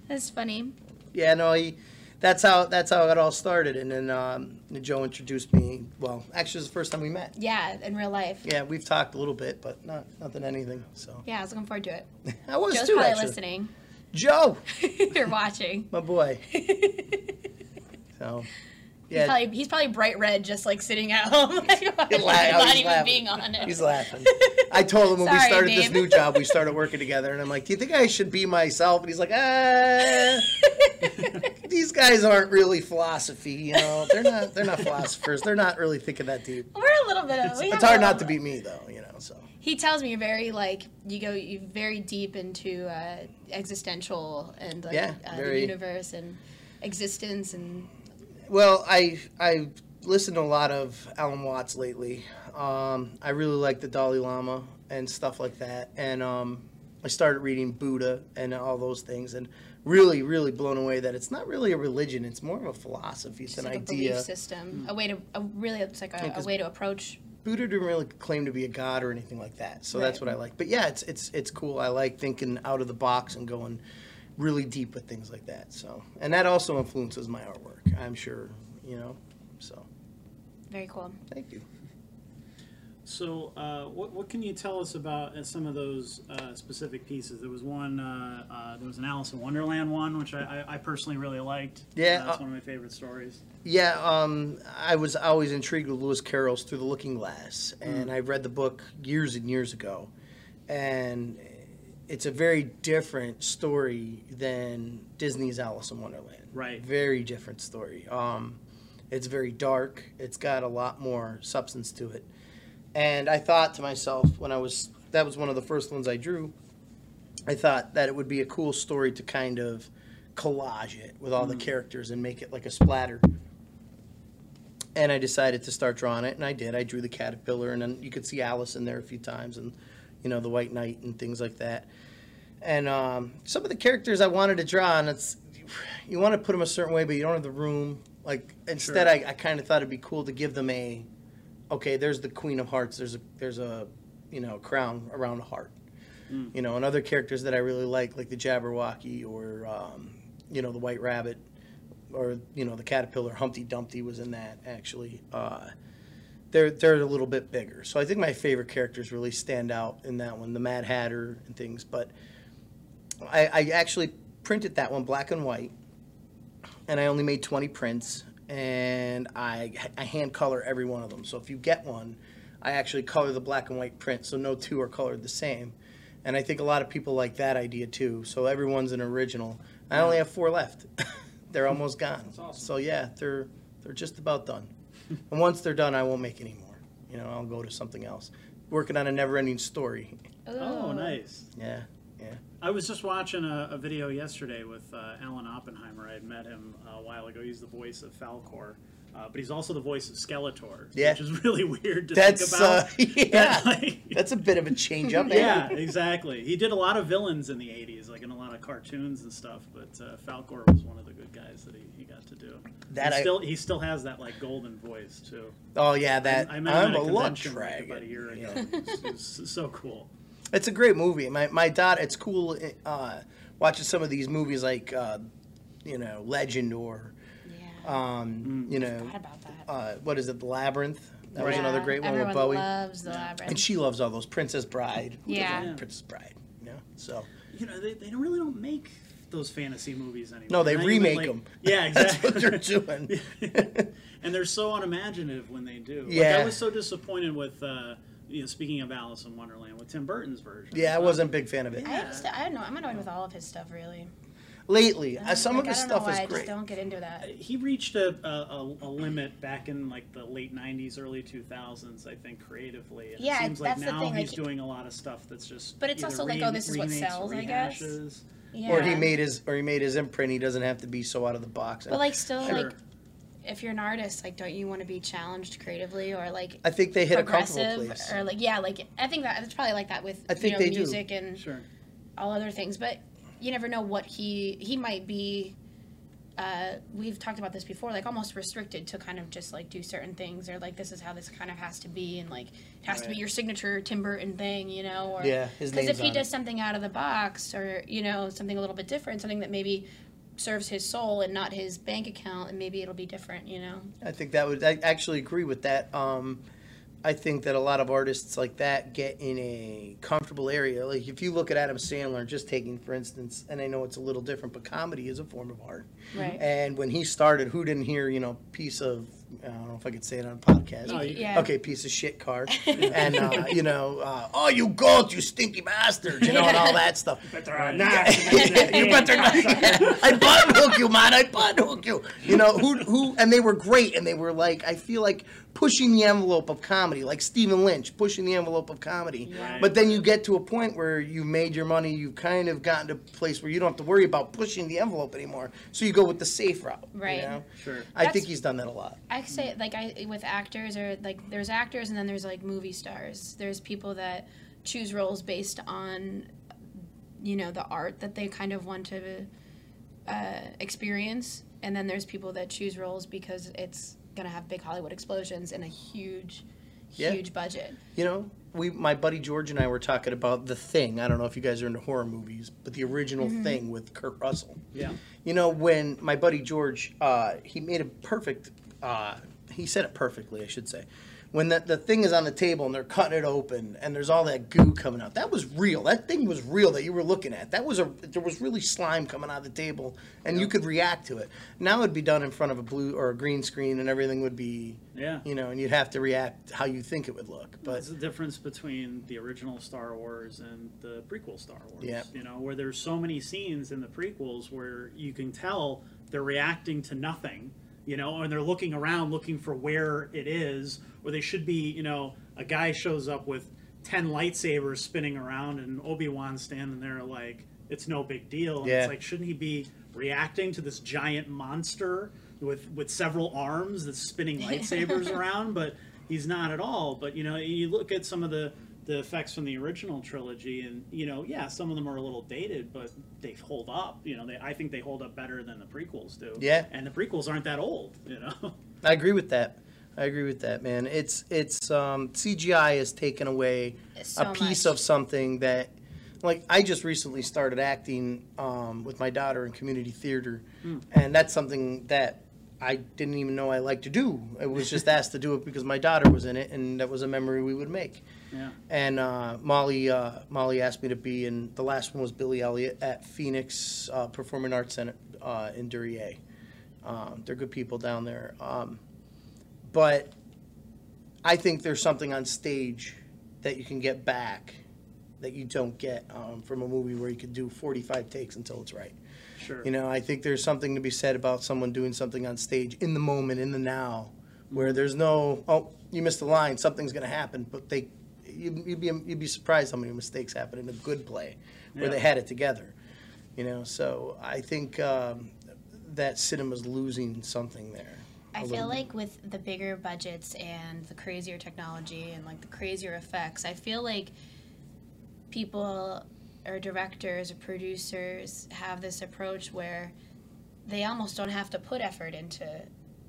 That's funny. Yeah, no, he. That's how that's how it all started, and then um, Joe introduced me. Well, actually, it was the first time we met. Yeah, in real life. Yeah, we've talked a little bit, but not nothing anything. So Yeah, I was looking forward to it. I was Joe's too. probably Actually, listening. Joe, *laughs* You're watching. my boy. *laughs* So, He's yeah, probably he's probably bright red, just like sitting at home, *laughs* like, He's la- oh, not he's even laughing. being on it. he's laughing. I told him when we Sorry, started this new job, we started working together, and I'm like, "Do you think I should be myself?" And he's like, "Ah." These guys aren't really philosophy, you know. They're not. They're not philosophers. They're not really thinking that deep. We're a little bit of. we It's hard not to be me, though, you know. So He tells me you're very like you go you very deep into uh, existential and like Yeah, uh, very- the universe and existence and Well, I I listened to a lot of Alan Watts lately. Um, I really like the Dalai Lama and stuff like that, and um, I started reading Buddha and all those things, and really, really blown away that it's not really a religion; it's more of a philosophy. It's an like a belief system, a way to a really it's like Yeah, a, a 'cause- way to approach. Buddha didn't really claim to be a god or anything like that, so that's what I like. But yeah, it's it's it's cool. I like thinking out of the box and going really deep with things like that. So, and that also influences my artwork. I'm sure, you know. So, Very cool. thank you. So, uh, what, what can you tell us about uh, some of those uh, specific pieces? There was one, uh, uh, there was an Alice in Wonderland one, which I, I, personally really liked. Yeah, that's one of my favorite stories. Yeah, um, I was always intrigued with Lewis Carroll's Through the Looking Glass, and I read the book years and years ago, and it's a very different story than Disney's Alice in Wonderland. Right. Very different story. Um, it's very dark. It's got a lot more substance to it, and I thought to myself when I was that was one of the first ones I drew. I thought that it would be a cool story to kind of collage it with all the characters and make it like a splatter and I decided to start drawing it, and I did. I drew the caterpillar, and then you could see Alice in there a few times, and you know the White Knight and things like that. And um, some of the characters I wanted to draw, and it's you want to put them a certain way, but you don't have the room. Like instead, I, I kind of thought it'd be cool to give them a, okay, there's the Queen of Hearts. There's a there's a you know crown around a heart. You know, and other characters that I really like, like the Jabberwocky or um, you know the White Rabbit or you know the caterpillar Humpty Dumpty was in that actually. Uh, they're they're a little bit bigger, so I think my favorite characters really stand out in that one, the Mad Hatter and things. But I, I actually printed that one black and white, and I only made twenty prints, and I I hand color every one of them. So if you get one, I actually color the black and white print, so no two are colored the same. And I think a lot of people like that idea too. So everyone's an original. I only have four left. *laughs* they're almost gone. That's awesome. So yeah, they're they're just about done. *laughs* and once they're done, I won't make any more. You know, I'll go to something else. Working on a never-ending story. Oh, Ooh. nice. Yeah, yeah. I was just watching a, a video yesterday with uh, Alan Oppenheimer. I had met him a while ago. He's the voice of Falkor, uh, but he's also the voice of Skeletor, Yeah. which is *laughs* really weird to That's think about. uh, *laughs* *laughs* yeah. That, like- That's a bit of a change up. eh? yeah, exactly. He did a lot of villains in the '80s, like in a lot of cartoons and stuff. But uh, Falkor was one of the good guys that he, he got to do. That he I- still he still has that like golden voice too. Oh yeah, that I, I met him I'm at a a convention like, about a year ago. Yeah. It, was, it was so cool. It's a great movie. My my daughter. It's cool uh, watching some of these movies like uh, you know Legend or Yeah. um, you know about that. uh, what is it, The Labyrinth? That was another great one Everyone with Bowie. loves the labyrinth. and she loves all those Princess Bride. Yeah. Yeah. Princess Bride. You know, so You know, they, they don't really don't make those fantasy movies anymore. No, they Not even, remake like- 'em. *laughs* Yeah, That's what they're doing. *laughs* and they're so unimaginative when they do. Like, Yeah. I was so disappointed with, uh, you know, speaking of Alice in Wonderland, with Tim Burton's version. yeah, I Uh, wasn't a big fan of it. I, just, I don't know. I'm annoyed with all of his stuff, really. Lately, uh, some like, of his I know stuff why is I great. just don't get into that. He reached a, a, a, a limit back in like the late '90s, early 2000s, I think, creatively. And Yeah, it seems like that's the now thing, he's like- doing a lot of stuff that's just. But it's either also like, oh, this is what sells, I guess. rehashes. Yeah. Or he made his, or he made his imprint. He doesn't have to be so out of the box. But like, still, Sure. like, if you're an artist, like, don't you want to be challenged creatively or like I think they hit a comfortable progressive place. or like, yeah, like I think that it's probably like that with I think you know, they do. music and Sure. all other things. But you never know what he he might be. Uh, we've talked about this before, like almost restricted to kind of just like do certain things, or like this is how this kind of has to be, and like it has to be your signature Tim Burton thing, you know, or Yeah, because if he on does it. something out of the box, or you know something a little bit different, something that maybe serves his soul and not his bank account, and maybe it'll be different, you know. I think that would. I actually agree with that. Um, I think that a lot of artists like that get in a comfortable area. Like if you look at Adam Sandler, just taking for instance, and I know it's a little different, but comedy is a form of art. Right. And when he started, who didn't hear, you know, piece of, I don't know if I could say it on a podcast. No, you- Yeah. Okay, piece of shit card. *laughs* and, uh, you know, uh, oh, you goat, you stinky bastard, you know, and all that stuff. Better uh, Right. not. you better not. *laughs* I button hook you, man. I button hook you. You know who? Who? And they were great. And they were like, I feel like pushing the envelope of comedy, like Stephen Lynch pushing the envelope of comedy. Right. But then you get to a point where you've made your money. You've kind of gotten to a place where you don't have to worry about pushing the envelope anymore. So you go with the safe route. you Right. know? Sure. I That's- think he's done that a lot. I say like I with actors or like there's actors and then there's like movie stars. There's people that choose roles based on you know the art that they kind of want to uh, experience, and then there's people that choose roles because it's gonna have big Hollywood explosions and a huge, Yeah. huge budget. You know, we my buddy George and I were talking about the thing. I don't know if you guys are into horror movies, but the original thing with Kurt Russell. Yeah. You know, when my buddy George, uh, he made a perfect. Uh, he said it perfectly, I should say. When the, the thing is on the table and they're cutting it open and there's all that goo coming out, that was real. That thing was real that you were looking at. That was a there was really slime coming out of the table and you could react to it. Now it'd be done in front of a blue or a green screen and everything would be, Yeah. you know, and you'd have to react how you think it would look. But What's the difference between the original Star Wars and the prequel Star Wars? Yeah. You know, where there's so many scenes in the prequels where you can tell they're reacting to nothing, you know, and they're looking around looking for where it is, or they should be, you know, a guy shows up with 10 lightsabers spinning around and Obi-Wan standing there like it's no big deal. And Yeah. It's like shouldn't he be reacting to this giant monster with with several arms that's spinning *laughs* lightsabers around? But he's not at all. But you know, you look at some of the the effects from the original trilogy, and you know, yeah, some of them are a little dated, but they hold up. You know, they I think they hold up better than the prequels do. Yeah. and the prequels aren't that old. You know, *laughs* I agree with that. I agree with that, man. It's it's um, CGI has taken away So a piece much. of something that, like, I just recently started acting um, with my daughter in community theater, and that's something that I didn't even know I liked to do. I was just *laughs* asked to do it because my daughter was in it, and that was a memory we would make. Yeah, And uh, Molly uh, Molly asked me to be in the last one was Billy Elliot at Phoenix uh, Performing Arts Center uh, in Duryea. Um, they're good people down there. Um, but I think there's something on stage that you can get back that you don't get um, from a movie where you could do 45 takes until it's right. sure. You know, I think there's something to be said about someone doing something on stage in the moment, in the now, where there's no, oh, you missed a line, something's going to happen. But they, you, you'd be you'd be surprised how many mistakes happen in a good play where Yeah. they had it together. You know, so I think um, that cinema's losing something there. I feel bit. like with the bigger budgets and the crazier technology and like the crazier effects, I feel like people or directors or producers have this approach where they almost don't have to put effort into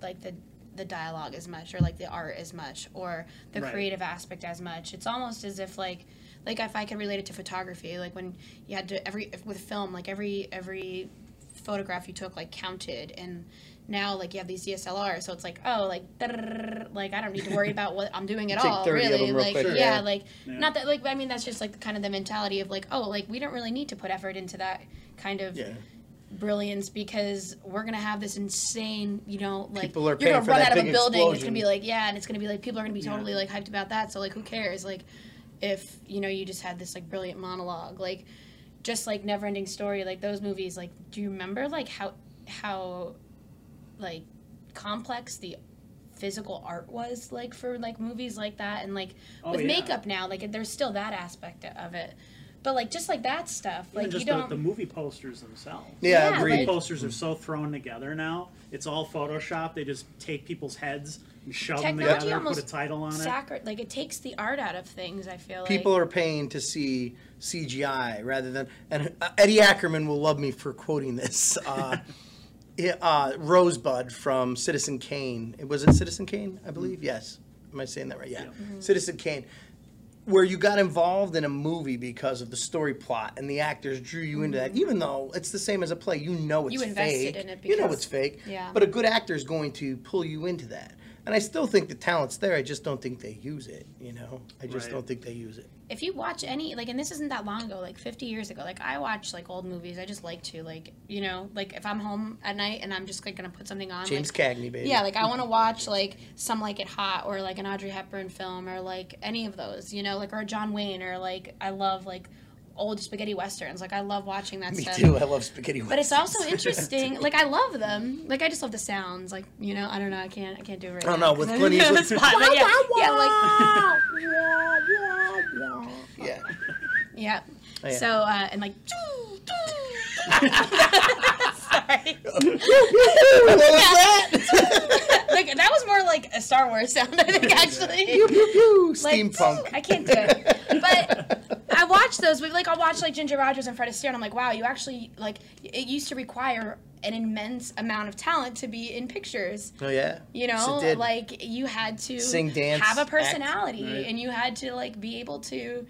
like the the dialogue as much or like the art as much or the Right. creative aspect as much. It's almost as if like like if I could relate it to photography, like when you had to every with film, like every every photograph you took like counted and now like you have these DSLRs so it's like oh like like I don't need to worry about what I'm doing at all really real like quick, yeah, yeah. like Yeah. not that like I mean that's just like kind of the mentality of like oh like we don't really need to put effort into that kind of Yeah. Brilliance because we're gonna have this insane you know like People are you're gonna run out of a building it's gonna be like yeah and it's gonna be like people are gonna be Yeah. totally like hyped about that. So like who cares? Like if you know you just had this like brilliant monologue like just like never ending story like those movies like do you remember like how how like complex the physical art was like for like movies like that? And like Oh, with yeah. makeup now like there's still that aspect of it But like just like that stuff, like you just the, don't. the movie posters themselves. Yeah, Yeah, agreed. like- posters are so thrown together now. It's all Photoshop. They just take people's heads and shove them Technology together, put a title on it. Like it takes the art out of things. I feel People like. are paying to see CGI rather than. And uh, Eddie Ackerman will love me for quoting this. Uh, *laughs* yeah, uh, Rosebud from Citizen Kane. Was it Citizen Kane? I believe. Yes. Am I saying that right? Yeah. Yeah. Mm-hmm. Citizen Kane. Where you got involved in a movie because of the story plot and the actors drew you into that, even though it's the same as a play, you know it's Mm-hmm. You invested fake. in it because, you know it's fake. Yeah. But a good actor is going to pull you into that. And I still think the talent's there. I just don't think they use it. You know, I just Right. don't think they use it. If you watch any like and this isn't that long ago like 50 years ago like i watch like old movies i just like to like you know like if i'm home at night and i'm just like gonna put something on James like, Cagney, baby. yeah like i want to *laughs* watch like some like it hot or like an audrey hepburn film or like any of those you know like or john wayne or like i love like old spaghetti westerns like i love watching that Me stuff too. I love spaghetti. Westerns. But it's also *laughs* interesting. Like I love them. Like I just love the sounds. Like you know, I don't know. I can't. I can't do it right I don't now know, With I Clint don't know Eastwood. the spot, but yeah, yeah, like *laughs* yeah. yeah. Oh, yeah. So uh, and like. *laughs* Sorry. what was that? like that was more like a Star Wars sound. I think actually. pew, pew, pew. Like, Steampunk. I can't do it. But watch those. We like I'll watch like Ginger Rogers and Fred Astaire, and I'm like, wow, you actually like. It used to require an immense amount of talent to be in pictures. oh yeah. You Yes, know, did. like you had to Sing, dance, have a act. personality, Right. and you had to like be able to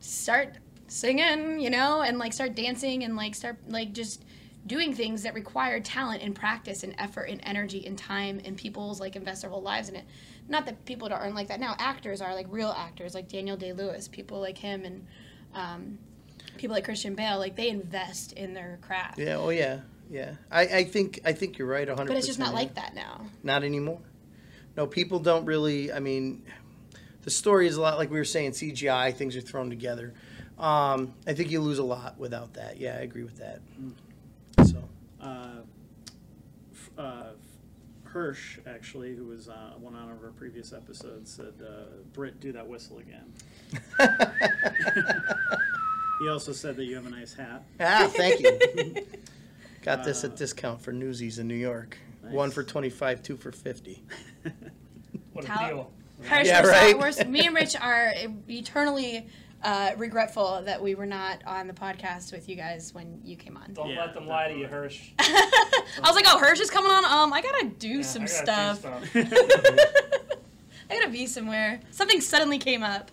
start singing, you know, and like start dancing and like start like just doing things that require talent and practice and effort and energy and time and people's like invest their whole lives in it. Not that people aren't earn like that now. Actors are like real actors, like Daniel Day Lewis, people like him, and um, people like Christian Bale. Like they invest in their craft. Yeah. Oh yeah. Yeah. I, I think I think you're right. 100. But it's just not like that now. Not anymore. No, people don't really. I mean, the story is a lot like we were saying. CGI things are thrown together. Um, I think you lose a lot without that. Yeah, I agree with that. So uh, f- uh, Hirsch, actually, who was uh, one on our previous episodes, said, uh, Britt, do that whistle again. *laughs* He also said that you have a nice hat. ah, thank you. *laughs* Got this Uh, at discount for Newsies in New York. One Nice. for twenty five, two for fifty. *laughs* What a Tell- deal. Hirsch, Yeah, we're right. we're- me and Rich are eternally uh, regretful that we were not on the podcast with you guys when you came on. Don't Yeah, let them lie to you, definitely. Hirsch. I was like, oh, Hirsch is coming on. Um, I gotta do Yeah, some I gotta do stuff. I gotta be somewhere. Something suddenly came up.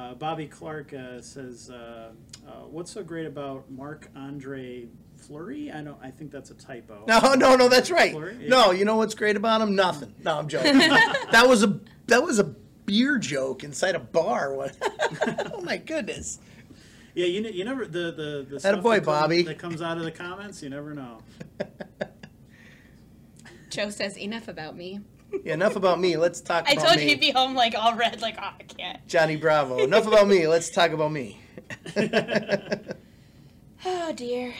Uh, Bobby Clark uh, says, uh, uh, "What's so great about Marc-Andre Fleury? I don't. I think that's a typo. *laughs* No, no, no, that's right. Flurry? Yeah. No, you know what's great about him? Nothing. No, I'm joking. *laughs* that was a that was a beer joke inside a bar. What? *laughs* oh my goodness. Yeah, you, ne- you never the the the stuff boy, that, comes- Bobby. that comes out of the comments. You never know. Joe says enough about me. Yeah, enough about me. Let's talk I about told me. you he'd be home like all red, like oh, I can't. Johnny Bravo. Enough about me. Let's talk about me. *laughs* Oh dear.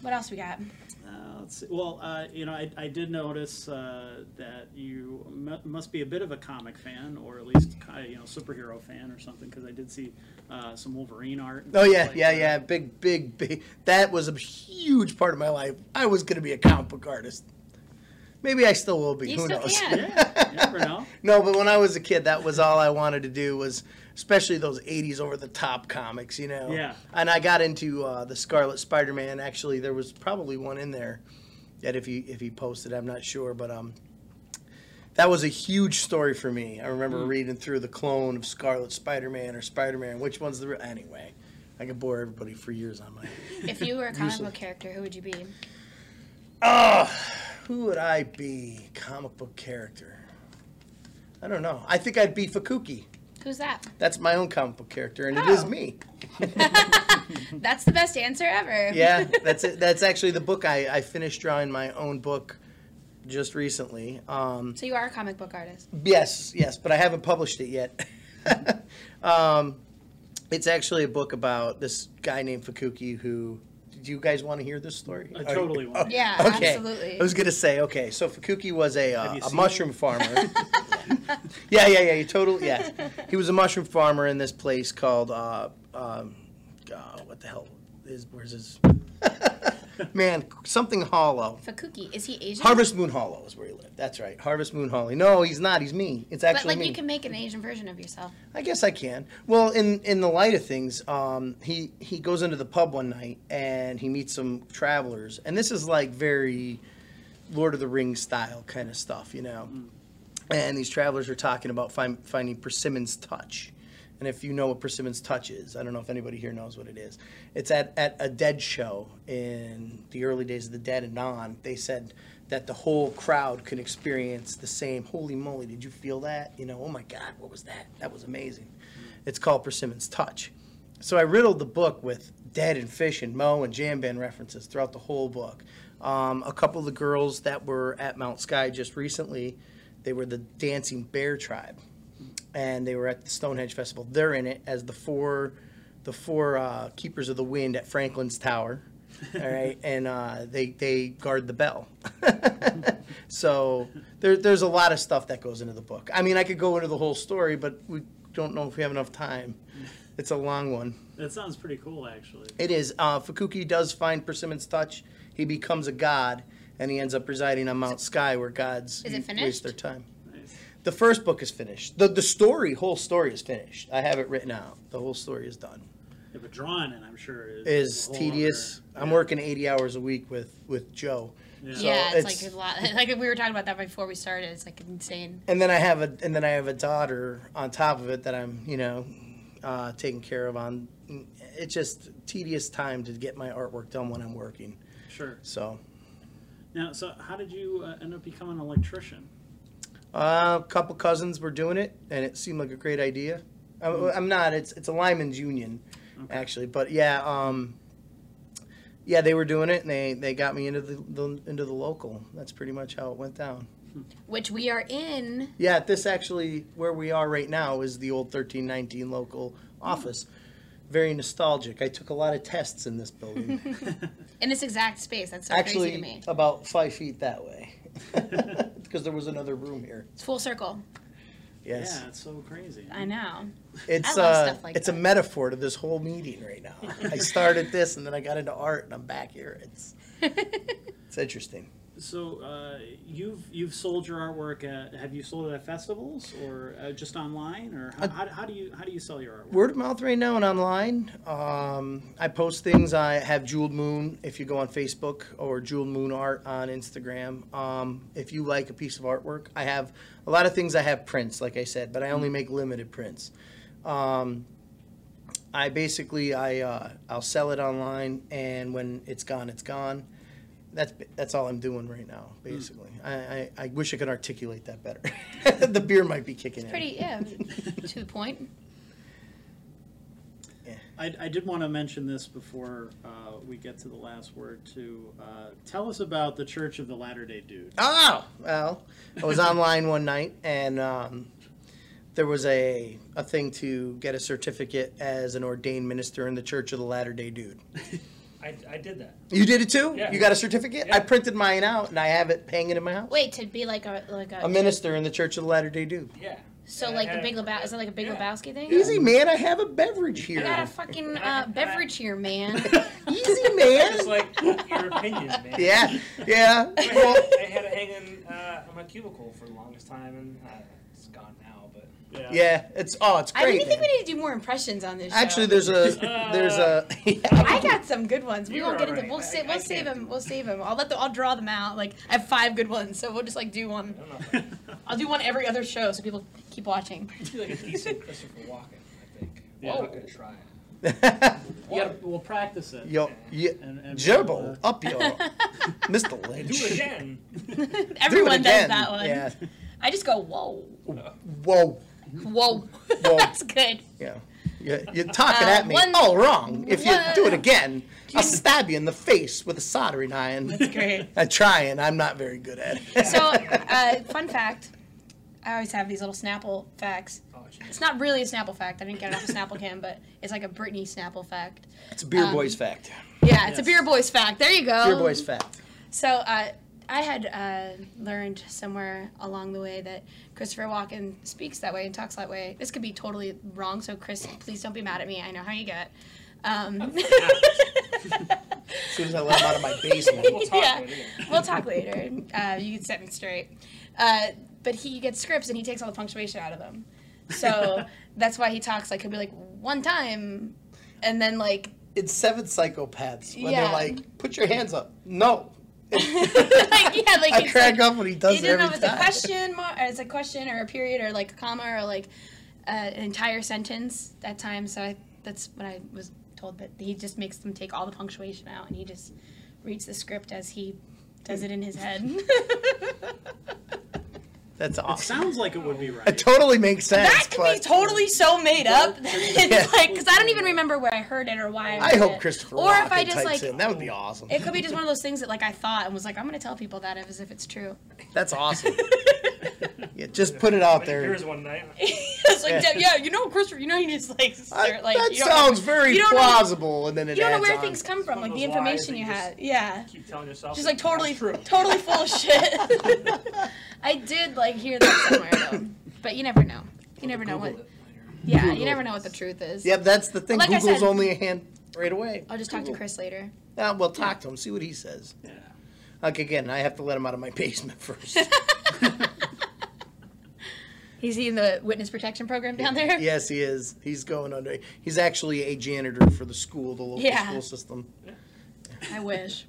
What else we got? Uh, let's see. Well, uh, you know, I, I did notice uh, that you mu must be a bit of a comic fan, or at least you know superhero fan or something, because I did see uh, some Wolverine art. Oh yeah, like yeah, that. yeah. Big, big, big. That was a huge part of my life. I was gonna be a comic book artist. Maybe I still will be. You Who still knows? can. Yeah, you never know. *laughs* No, but when I was a kid, that was all I wanted to do was, especially those '80s over-the-top comics, you know. Yeah. And I got into uh, the Scarlet Spider-Man. Actually, there was probably one in there that if he if he posted, I'm not sure, but um, that was a huge story for me. I remember Mm. reading through the clone of Scarlet Spider-Man or Spider-Man. Which one's the real? Anyway, I could bore everybody for years on my. If you were a comic book character, who would you be? Oh, who would I be? Comic book character. I don't know. I think I'd be Fukuki. Who's that? That's my own comic book character, and it is Oh. me. *laughs* *laughs* That's the best answer ever. Yeah, that's it. *laughs* That's actually the book I, I finished drawing my own book just recently. Um, So you are a comic book artist. yes, yes, but I haven't published it yet. um, it's actually a book about this guy named Fukuki who. Do you guys want to hear this story? I totally want. Yeah, Okay. absolutely. I was gonna say okay. So Fukuki was a Have uh, a seen mushroom farmer. *laughs* yeah, yeah, yeah. You totally yeah. He was a mushroom farmer in this place called uh, um, uh, what the hell is where's his *laughs* man something Hollow. Fukuki, is he Asian? Harvest Moon Hollow is where he lived. That's right, Harvest Moon Hollow. No, he's not. He's me. It's But actually like me. you can make an Asian version of yourself. I guess I can. Well, in in the light of things, um, he he goes into the pub one night and he meets some travelers, and this is like very Lord of the Rings style kind of stuff, you know. And these travelers are talking about find, finding persimmon's touch. And if you know what persimmon's touch is, I don't know if anybody here knows what it is. It's at, at a dead show in the early days of the Dead and Non. They said that the whole crowd could experience the same. Holy moly, did you feel that? You know, oh my God, what was that? That was amazing. It's called Persimmon's Touch. So I riddled the book with Dead and Phish and moe and Jam Band references throughout the whole book. Um, a couple of the girls that were at Mount Sky just recently, they were the Dancing Bear Tribe, and they were at the Stonehenge Festival. They're in it as the four, the four uh, keepers of the wind at Franklin's Tower. All right, *laughs* and uh, they they guard the bell. *laughs* so there, there's a lot of stuff that goes into the book. I mean, I could go into the whole story, but we don't know if we have enough time. *laughs* It's a long one. That sounds pretty cool, actually. It is. Uh, Fukuki does find Persimmon's touch. He becomes a god, and he ends up residing on Mount Sky, where gods Is it waste their time. Nice. The first book is finished. the The story, whole story, is finished. I have it written out. The whole story is done. Yeah, but drawing it, I'm sure is, Is tedious. other- I'm yeah. working 80 hours a week with with Joe. Yeah. So yeah, it's, it's- like a lot. *laughs* Like we were talking about that before we started. It's like insane. and then I have a and then I have a daughter on top of it that I'm you know uh, taking care of on. It's just tedious time to get my artwork done when I'm working. Sure. So Now, so how did you uh, end up becoming an electrician? Uh, a couple cousins were doing it, and it seemed like a great idea. I'm, I'm not. It's it's a lineman's union, Okay. actually, but yeah. Um, yeah, they were doing it, and they, they got me into the, the into the local. That's pretty much how it went down. Which we are in. Yeah, this actually where we are right now is the old thirteen nineteen local office. Very nostalgic. I took a lot of tests in this building. *laughs* In this exact space. That's so crazy to actually, me. about five feet that way, because *laughs* there was another room here. It's full circle. Yes, Yeah, it's so crazy. I know. it's I love uh, stuff like it's a metaphor to this whole meeting right now. I started this, and then I got into art, and I'm back here. It's *laughs* it's interesting. So uh, you've you've sold your artwork. At, have you sold it at festivals or uh, just online, or how, how, how do you how do you sell your artwork? Word of mouth right now and online. Um, I post things. I have Jeweled Moon if you go on Facebook or Jeweled Moon Art on Instagram. Um, if you like a piece of artwork, I have a lot of things. I have prints, like I said, but I only make limited prints. Um, I basically I uh, I'll sell it online, and when it's gone, it's gone. That's that's all I'm doing right now, basically. I, I, I wish I could articulate that better. *laughs* the beer might be kicking in. Pretty yeah. *laughs* to the point. Yeah. I, I did want to mention this before uh, we get to the last word. To uh, tell us about the Church of the Latter Day Dude. Oh, well, I was online one night and um, there was a, a thing to get a certificate as an ordained minister in the Church of the Latter day Dude. *laughs* I, I did that. You did it too? Yeah. You got a certificate? I printed mine out and I have it hanging in my house. Wait to be like a like a, A minister in the Church of the Latter day Dude. Yeah. So I like had the Big it- Lebowski is that like a Big Yeah. Lebowski thing? Easy, man. I have a beverage here. I got a here. fucking uh, beverage here, man. *laughs* Easy, man. Just like your opinion, man. Yeah, yeah. I Well, had, I had it hanging uh, on my cubicle for the longest time, and uh, it's gone now. But yeah, it's, oh, it's I great. really think man. we need to do more impressions on this. Actually, show. there's a, *laughs* there's a, *laughs* I got some good ones. We won't get into. alright. We'll I- save. We'll save them. We'll save them. I'll let. The, I'll draw them out. Like I have five good ones, so we'll just like do one. I don't know. *laughs* I'll do one every other show, so people keep watching. I feel like a decent Christopher Walken. I think. Yeah. I'm not gonna try it. You gotta, we'll practice it. Yo, yeah, And- and gerbil, we'll, uh, up your, Mr. Lynch. Do it again. Do Everyone it does that one. Yeah. I just go whoa, Whoa. Whoa. *laughs* *laughs* Whoa. That's good. Yeah. You're, you're talking Uh, at me one- all wrong. If you do it again, I'll stab you in the face with a soldering iron. That's great. *laughs* I try and I'm not very good at it. So, uh, fun fact. I always have these little Snapple facts. Oh. It's not really a Snapple fact. I didn't get it off a Snapple can, but it's like a Britney Snapple fact. it's a beer um, boys fact. Yeah, it's a Yes. Beer Boys fact. There you go. Beer boys fact. So, uh, I had uh, learned somewhere along the way that Christopher Walken speaks that way and talks that way. This could be totally wrong, so Chris, please don't be mad at me. I know how you get. Um, As *laughs* *laughs* soon as I let him out of my basement. We'll talk Yeah. later. we'll talk later. Uh, you can set me straight. Uh, but he gets scripts and he takes all the punctuation out of them. So *laughs* that's why he talks like he'll be like one time, and then like It's seven psychopaths when Yeah. they're like, "Put your hands up." No. *laughs* like yeah, like I it's crack like, up when he does you it didn't know every if it's a question mark, or it's a question or a period or like a comma or like uh, an entire sentence at times. So I, that's what I was told. But he just makes them take all the punctuation out, and he just reads the script as he does it in his head. *laughs* *laughs* That's It awesome. sounds like it would be right. It totally makes sense. that could be totally so made up. it's Yeah. like because I don't even remember where I heard it or why. I, I hope it. Christopher Or Walken if I just types like. in. That would be awesome. It could be just one of those things that like I thought and was like, I'm gonna tell people that as if it's true. That's awesome. *laughs* yeah, just put it out there. Beers one night. *laughs* it's like, Yeah. yeah. you know, Christopher, you know, you just like, I- start, like that you don't- sounds very you don't know- plausible, and then it You don't know where on. things come from, like the information you you just- had. Yeah, Keep telling yourself. She's like totally, true. totally full of shit. *laughs* I did like hear that somewhere though, but you never know. You never know what. Google it later. Yeah, you never know what the truth is. Yep, that's the thing. Like Google's said- only a hand right away. I'll just talk to Chris later. Yeah, well, talk to him. See what he says. Yeah. Like again, I have to let him out of my basement first. *laughs* *laughs* He's in the witness protection program down there? yes, he is. He's going under. He's actually a janitor for the school, the local Yeah. school system. I wish.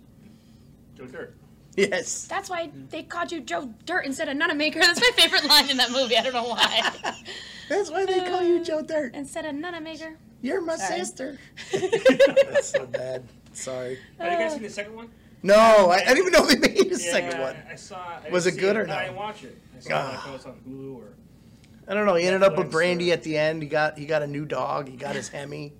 Joe Dirt. *laughs* Yes. That's why they called you Joe Dirt instead of Nunamaker. That's my favorite line in that movie. I don't know why. *laughs* That's why they call you Joe Dirt. instead of Nunamaker. You're my Sorry. sister. *laughs* That's so bad. Sorry. Have you guys seen the second one? No, I, I didn't even know they made a yeah, second one. I saw. I Was didn't it see good or no? no? I didn't watch it. I saw Ah. it. It was on Hulu or. I don't know. He ended up with Netflix Brandy or- at the end. He got he got a new dog. He got his Hemi.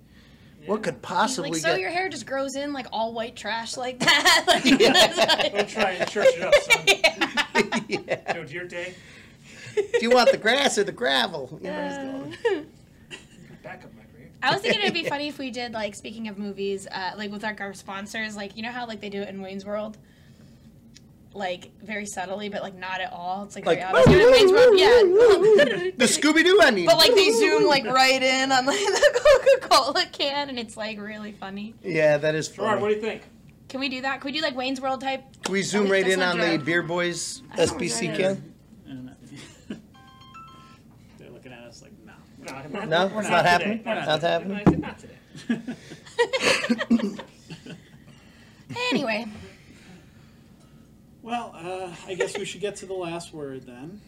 What could possibly like, so get? your hair just grows in like all white trash like that. *laughs* *laughs* *laughs* like, Don't try and church it up, son. yeah. Joe Dirt Day. Do you want the grass or the gravel? You know, he's going- Back up, my career. I was thinking it'd be funny if we did like speaking of movies, uh, like with like our sponsors, like you know how like they do it in Wayne's World, like very subtly, but like not at all. It's like, Like, very obvious. You know, in Wayne's World, yeah. *laughs* the Scooby Doo ending. But like they zoom like right in on like *laughs* the Coca Cola can, and it's like really funny. Yeah, that is Gerard, what do you think? Can we do that? Can we do like Wayne's World type? Can we zoom oh, right in on the Beer Boys I SBC *laughs* can? They're looking at us like, no. No, No, we're it's not not today. happening? Not Not today. happening? Not today. Anyway, Well, uh, I guess we should get to the last word then.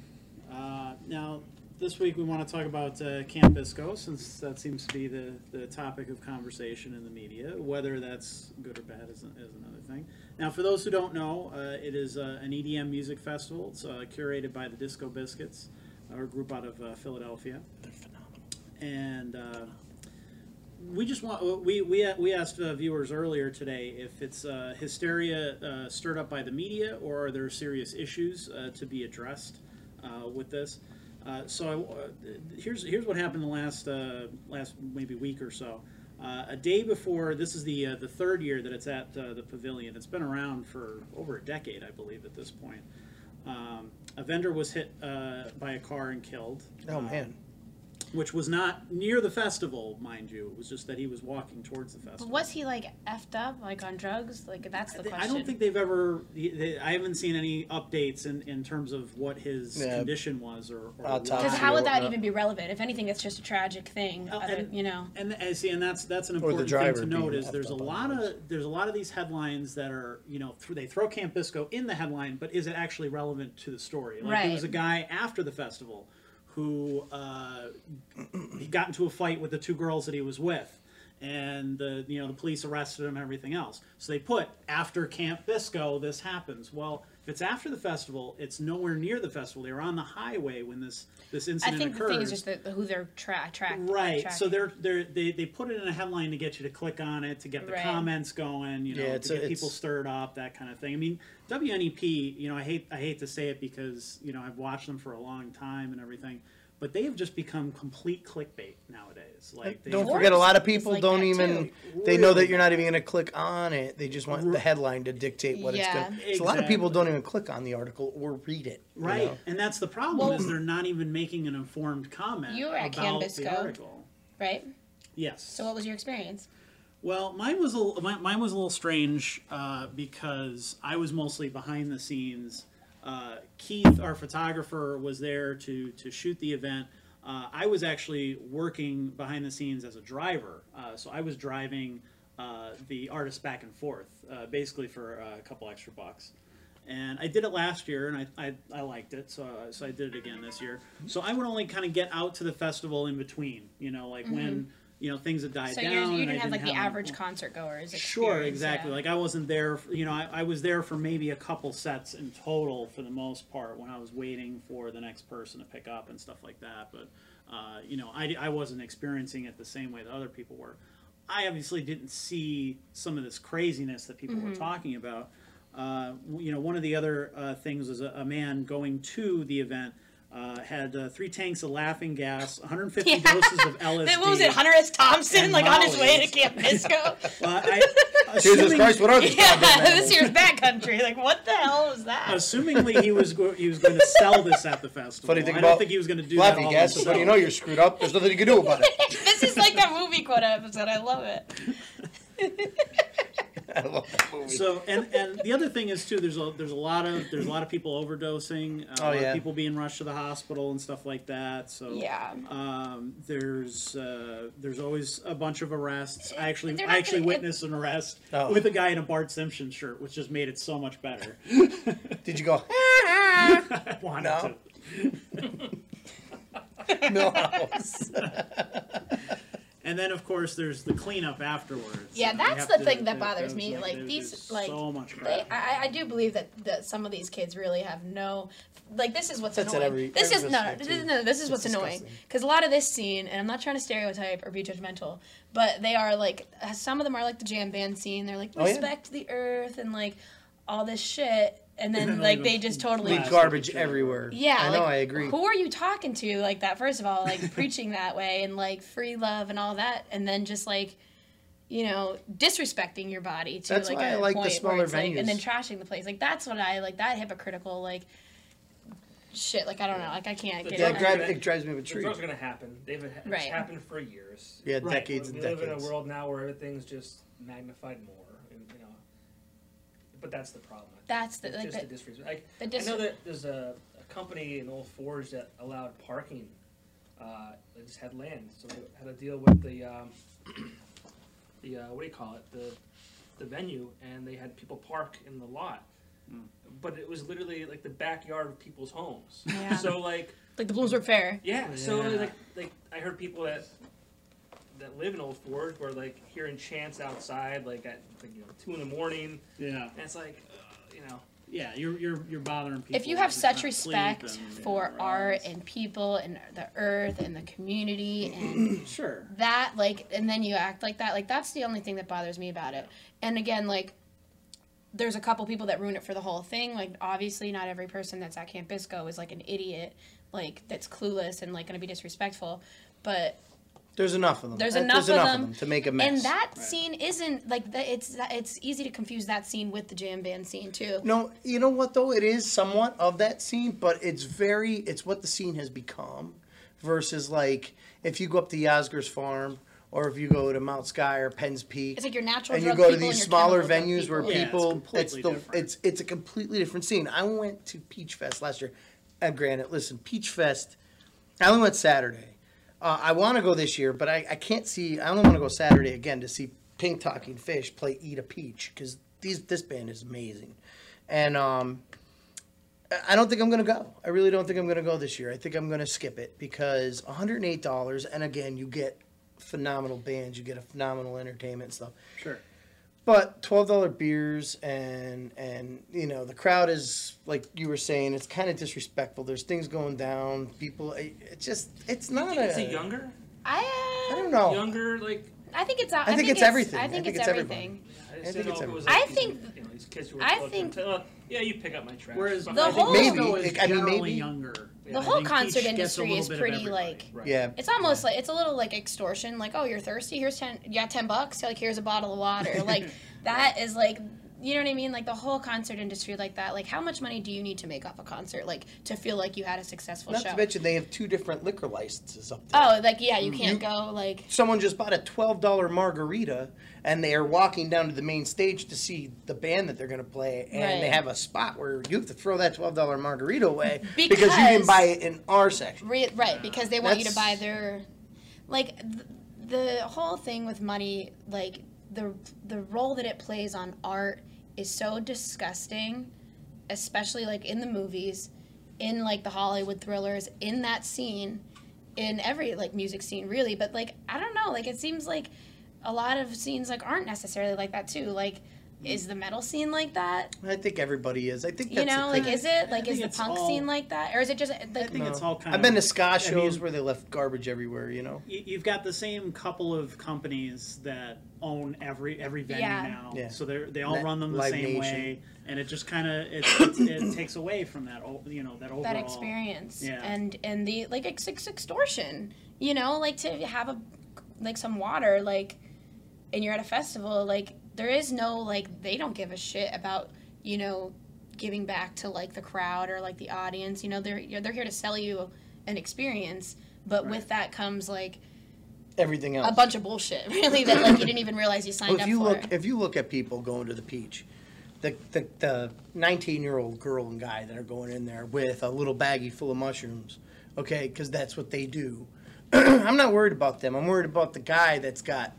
Uh, now, this week we want to talk about uh, Camp Bisco, since that seems to be the, the topic of conversation in the media. Whether that's good or bad is, is another thing. Now, for those who don't know, uh, it is uh, an EDM music festival. It's uh, curated by the Disco Biscuits, a group out of uh, Philadelphia. They're phenomenal. And uh, we just want we we we asked uh, viewers earlier today if it's uh, hysteria uh, stirred up by the media or are there serious issues uh, to be addressed uh, with this. Uh, so uh, here's here's what happened the last last maybe week or so. A day before, this is the the third year that it's at the pavilion. It's been around for over a decade, I believe, at this point. Um, a vendor was hit by a car and killed. Oh man. Which was not near the festival, mind you. It was just that he was walking towards the but festival. was he like effed up, like on drugs? Like that's the They- question. I don't think they've ever. they- I haven't seen any updates in, in terms of what his Yeah. condition was, or, or Autopsy why. Because how would that even be relevant? If anything, it's just a tragic thing. Oh, other- and- you know. And I see, and that's that's an important thing to note is there's a effed up on lot drugs. of there's a lot of these headlines that are you know th- they throw Camp Bisco in the headline, but is it actually relevant to the story? Like there was a guy after the festival who uh, he got into a fight with the two girls that he was with. And the you know the police arrested him and everything else. So they put after Camp Bisco this happens. Well, it's after the festival, it's nowhere near the festival. They were on the highway when this this incident I incident think occurs. the thing is just the, the, who they're tra- track. Right. tracking. So they're they're they, they put it in a headline to get you to click on it, to get the Right. comments going, you know, Yeah, to a- get people stirred up, that kind of thing. I mean, WNEP, you know, I hate I hate to say it because, you know, I've watched them for a long time and everything. but they have just become complete clickbait nowadays. Like they Don't Forbes forget, a lot of people like don't even. too. They know that you're not even going to click on it. They just want the headline to dictate what Yeah. it's going. So a lot of people don't even click on the article or read it. you Right, know? and that's the problem Well- is they're not even making an informed comment You were at about Canvas the Go. article. right? Yes. So what was your experience? Well, mine was a little- mine, mine was a little strange uh, because I was mostly behind the scenes. Uh, Keith, our photographer, was there to to shoot the event. Uh, I was actually working behind the scenes as a driver, uh, so I was driving uh, the artist back and forth, uh, basically for a couple extra bucks. And I did it last year, and I, I, I liked it, so so I did it again this year. So I would only kind of get out to the festival in between, you know, like when you know things had died So down. you're, you didn't have like the have- average concert goers. Sure, exactly. yeah. Like I wasn't there. For, you know, I, I was there for maybe a couple sets in total for the most part when I was waiting for the next person to pick up and stuff like that. But uh, you know, I, I wasn't experiencing it the same way that other people were. I obviously didn't see some of this craziness that people Mm-hmm. were talking about. Uh, you know, one of the other uh, things was a, a man going to the event. Uh, had uh, three tanks of laughing gas, 150 Yeah. doses of *laughs* LSD. Then what was it, Hunter S. Thompson, And like on his way to Camp Bisco? *laughs* Well, I, *laughs* Jesus Christ, what are these yeah, this animals? year's backcountry. Like, what the hell was that? Assumingly, he was go- he was going to sell this at the festival. Funny thing I don't think he was going to do that Laughing all gas. himself. When you know you're screwed up, there's nothing you can do about it. this is like that movie quote episode. I love it. *laughs* I love that movie. So and and the other thing is too. There's a there's a lot of there's a lot of people overdosing. Uh, a Oh, lot yeah. of people being rushed to the hospital and stuff like that. So Yeah. Um, there's uh, there's always a bunch of arrests. I actually I actually gonna- witnessed an arrest Oh. with a guy in a Bart Simpson shirt, which just made it so much better. *laughs* Did you go? I *laughs* wanted No. to. Milhouse. And then of course there's the cleanup afterwards. Yeah, And we that's the to- thing that bothers me. Like, there's these, like, so much They. I, I do believe that, that some of these kids really have no, like this is what's That's annoying. every- this is no, no, this is no, this is It's what's annoying because a lot of this scene, and I'm not trying to stereotype or be judgmental, but they are like some of them are like the jam band scene. They're like Oh, yeah. respect the earth and like all this shit, and then then like they just totally Leave garbage everywhere. everywhere. yeah, I know. like, I agree. Who are you talking to like that? First of all, like *laughs* preaching that way and like free love and all that, and then just like, you know, disrespecting your body to That's like why a I like the point where smaller it's, like, and then trashing the place. Like that's what I like. That hypocritical like shit. Like I don't know. Like I can't The get Yeah, it. it, drives, it drives me up a The tree. drugs are gonna happen. They've it's Right. happened for years. Yeah, Right. decades we and live in a world now where everything's just magnified more, and you know. But that's the problem. I think. That's the like just the, the disrespect. Like, the I know that there's a, a company in Old Forge that allowed parking. Uh, they just had land, so they had a deal with the um, *clears throat* the uh, what do you call it the the venue, and they had people park in the lot. But it was literally like the backyard of people's homes. Yeah. So like like the Bloomsburg Fair. yeah, so like like I heard people that that live in Old Forge were like hearing chants outside like at like, you know two in the morning, yeah, and it's like you know yeah. You're you're you're bothering people. If you have such respect and- for and art and people and the earth and the community and *clears throat* sure, that like and then you act like that like that's the only thing that bothers me about it and again like there's a couple people that ruin it for the whole thing like obviously not every person that's at camp bisco is like an idiot like that's clueless and like gonna be disrespectful but There's enough of them. There's Uh, enough of them, to make a mess. and that Right. scene isn't like that it's it's easy to confuse that scene with the jam band scene too No, you know what though? It is somewhat of that scene, but it's very it's what the scene has become versus like if you go up to Yasgur's farm or if you go to Mount Sky or Penn's Peak it's like your natural and you go to these smaller chemical drug venues where people. Yeah, it's people completely it's the different. it's it's a completely different scene. I went to Peach Fest last year. And granted, listen, Peach Fest I only went Saturday. Uh, I want to go this year, but I, I can't see. I only want to go Saturday again to see Pink Talking Fish play Eat a Peach because these this band is amazing, and um, I- don't think I'm gonna go. I really don't think I'm gonna go this year. I think I'm gonna skip it because 108 dollars, and again, you get phenomenal bands, you get a phenomenal entertainment stuff. sure. But twelve dollar beers and and you know the crowd is like you were saying it's kind of disrespectful. There's things going down. People, it, it just it's not is a. it younger I, I uh, don't know. younger like I think it's I, think it's everything. I think, it's, everyone. everything I I, think it's if it like I think- you know, these kids who were I close to think- them, uh, yeah, you pick up my trash. Whereas But The I think whole- Disco Maybe. is I mean, generally maybe. younger. The the I whole think concert gets a industry little is bit of pretty everybody. like Right. Yeah. it's almost like it's a little like extortion like oh you're thirsty here's 10 Yeah, 10 bucks like here's a bottle of water like *laughs* that is like you know what i mean like the whole concert industry like that like how much money do you need to make off a concert like to feel like you had a successful Not show to mention they have two different liquor licenses up there. oh like yeah you can't You- go like Someone just bought a twelve dollar margarita, and they are walking down to the main stage to see the band that they're going to play, and they have a spot where you have to throw that twelve dollar margarita away *laughs* because, you Because- didn't buy it in our section. Re- right, because they want you to buy their, like, th- the whole thing with money, like the the role that it plays on art is so disgusting, especially like in the movies, in like the Hollywood thrillers, in that scene, in every like music scene really. But like I don't know, like it seems like a lot of scenes like aren't necessarily like that too. Like, is the metal scene like that? I think everybody is. I think You that's the know, like is it like is the punk all- scene like that, or is it just I like think it's all kind I've been to ska I shows mean- where they left garbage everywhere. You know. you- You've got the same couple of companies that own every every venue Yeah. now, Yeah. so they they all That run them the Live same Nation. way, and it just kind of it, *coughs* it, it takes away from that o- you know that overall that experience Yeah. and and the like it's, it's extortion you know like to have a like some water like and you're at a festival like there is no like they don't give a shit about you know giving back to like the crowd or like the audience you know they're they're here to sell you an experience but Right. with that comes like Everything else. a bunch of bullshit *laughs* really that like you didn't even realize you signed Well, if up you for look, if you look at people going to the peach, the the the nineteen year old girl and guy that are going in there with a little baggie full of mushrooms, okay, because that's what they do. *clears throat* I'm not worried about them. I'm worried about the guy that's got,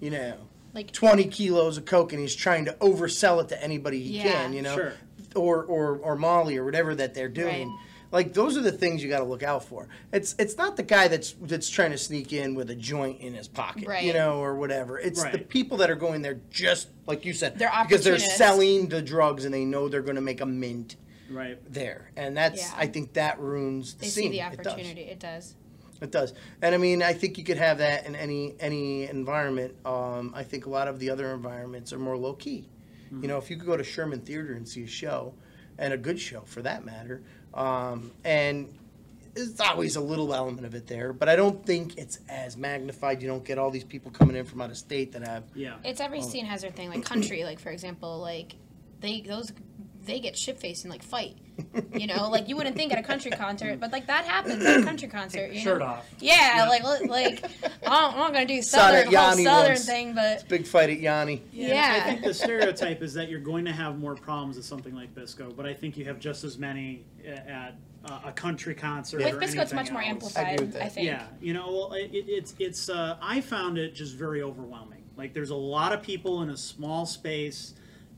you know, like twenty kilos of coke and he's trying to oversell it to anybody he Yeah. can, you know, Sure. or or or Molly or whatever that they're doing. Right. Like those are the things you got to look out for. It's it's not the guy that's that's trying to sneak in with a joint in his pocket, you know, or whatever. It's the people that are going there just like you said, They're because they're selling the drugs and they know they're going to make a mint right. there, and that's Yeah. I think that ruins the they scene. see the It does. opportunity it does It does, and I mean, I think you could have that in any any environment. Um, I think a lot of the other environments are more low key. You know, if you could go to Sherman Theater and see a show, and a good show for that matter, um, and there's always a little element of it there, but I don't think it's as magnified. You don't get all these people coming in from out of state that have. Yeah. It's every Oh. scene has their thing. Like country, like for example, like they those they get shit faced and like fight. You know, like you wouldn't think at a country concert, but like that happens at a country concert. You shirt know? off. Yeah, Yeah. like like I'm not gonna do Saw that southern whole Yanni southern once. thing, but Big fight at Yanni. Yeah. I think the stereotype is that you're going to have more problems at something like Bisco, but I think you have just as many at uh, a country concert. with or Bisco, it's anything much more else. amplified. with that. I think. Yeah, you know, well, it, it's it's. Uh, I found it just very overwhelming. Like, there's a lot of people in a small space,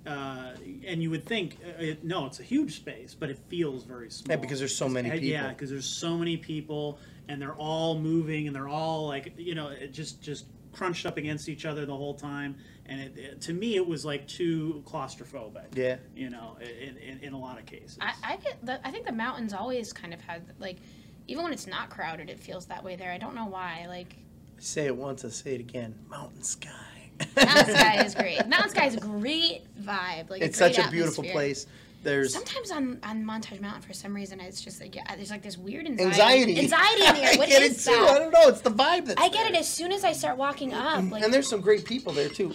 uh, and you would think, uh, it, no, it's a huge space, but it feels very small. Yeah, because there's so many people. Yeah, because there's so many people, and they're all moving, and they're all like, you know, it just just crunched up against each other the whole time. And it, it, to me, it was like too claustrophobic. Yeah. You know, in, in, in a lot of cases. I, I get the, I think the mountains always kind of had like even when it's not crowded, it feels that way there. I don't know why. Like I say it once, I say it again. Mountain sky. Mountain Sky is *laughs* great. Mountain Sky is a great vibe. Like It's great such a beautiful atmosphere. place. There's Sometimes on, on Montage Mountain, for some reason, it's just like yeah, there's like this weird anxiety. anxiety. Anxiety in the air. *laughs* What I get is it too. that? I don't know. It's the vibe that's I get it as soon as I start walking up. Like, and there's some great people there too.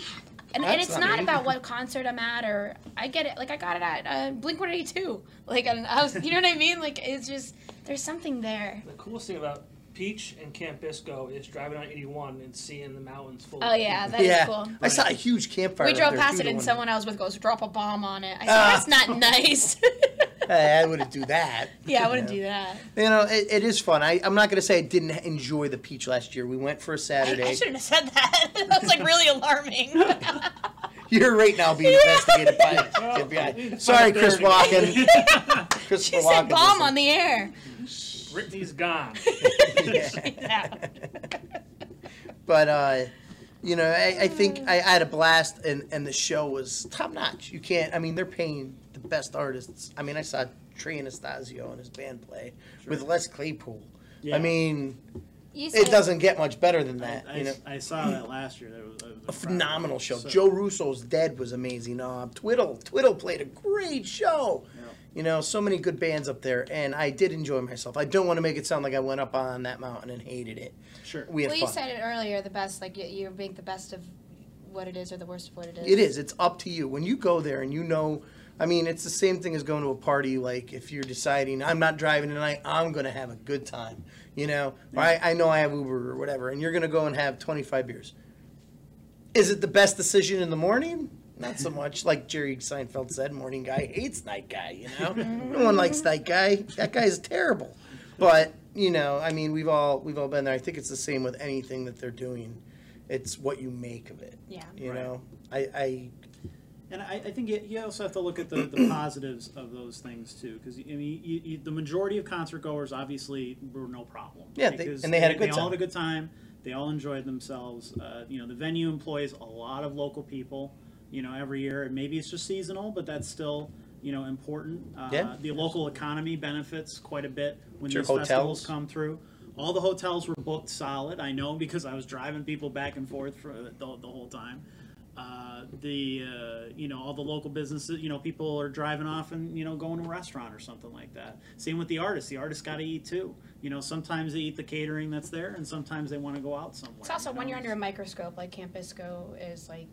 and, and it's not not about what concert I'm at, or I get it. Like I got it at uh, Blink 182. Like and I was, you know what I mean? Like it's just there's something there. The coolest thing about Peach and Camp Bisco is driving on 81 and seeing the mountains full. Oh yeah, people. that is yeah, cool. I saw a huge campfire. We drove past it and one- someone else was goes drop a bomb on it. I said Ah. that's not *laughs* nice. I wouldn't do that. *laughs* yeah, I wouldn't You do that. You know, it, it is fun. I, I'm not going to say I didn't enjoy the peach last year. We went for a Saturday. I shouldn't have said that. *laughs* that was like really alarming. You're right now being investigated by Well, FBI. Sorry, Chris Walken. Christopher she said Walken, bomb on the air. Brittany's gone. *laughs* But uh, you know, I, I think I, I had a blast, and and the show was top notch. You can't. I mean, they're paying the best artists. I mean, I saw Trey Anastasio and his band play with Les Claypool. Yeah. I mean, You it doesn't get much better than that. I, you know, I saw that last year. That was, that was a phenomenal show. So- Joe Russo's Dead was amazing. Uh, Twiddle, Twiddle played a great show. Yeah. You know, so many good bands up there, and I did enjoy myself. I don't want to make it sound like I went up on that mountain and hated it. Sure. We had Well, you fun. said it earlier. The best, like you, you make the best of what it is or the worst of what it is. It is. It's up to you. When you go there and you know, I mean, it's the same thing as going to a party. Like if you're deciding, I'm not driving tonight, I'm going to have a good time. You know, or I, I know I have Uber or whatever, and you're going to go and have 25 beers. Is it the best decision in the morning? Not so much. Like Jerry Seinfeld said, morning guy hates night guy. You know, no one likes night guy. That guy is terrible. But you know, I mean, we've all we've all been there. I think it's the same with anything that they're doing. It's what you make of it. Yeah. You Right. know, I, I And I, I think you, you also have to look at the, the positives of those things too, because I mean, you, you, the majority of concert goers obviously were no problem. Yeah, they- and they had a good They all time. had a good time. They all enjoyed themselves. Uh, you know, the venue employs a lot of local people. You know, every year, maybe it's just seasonal, but that's still you know important. Uh, Yeah. The local economy benefits quite a bit when Sure, these festivals hotels. come through. All the hotels were booked solid. I know because I was driving people back and forth for the, the whole time. Uh, the uh, you know all the local businesses, you know people are driving off and you know going to a restaurant or something like that. Same with the artists. The artists got to eat too. You know sometimes they eat the catering that's there, and sometimes they want to go out somewhere. It's also you when you're under a microscope, like Camp Bisco is like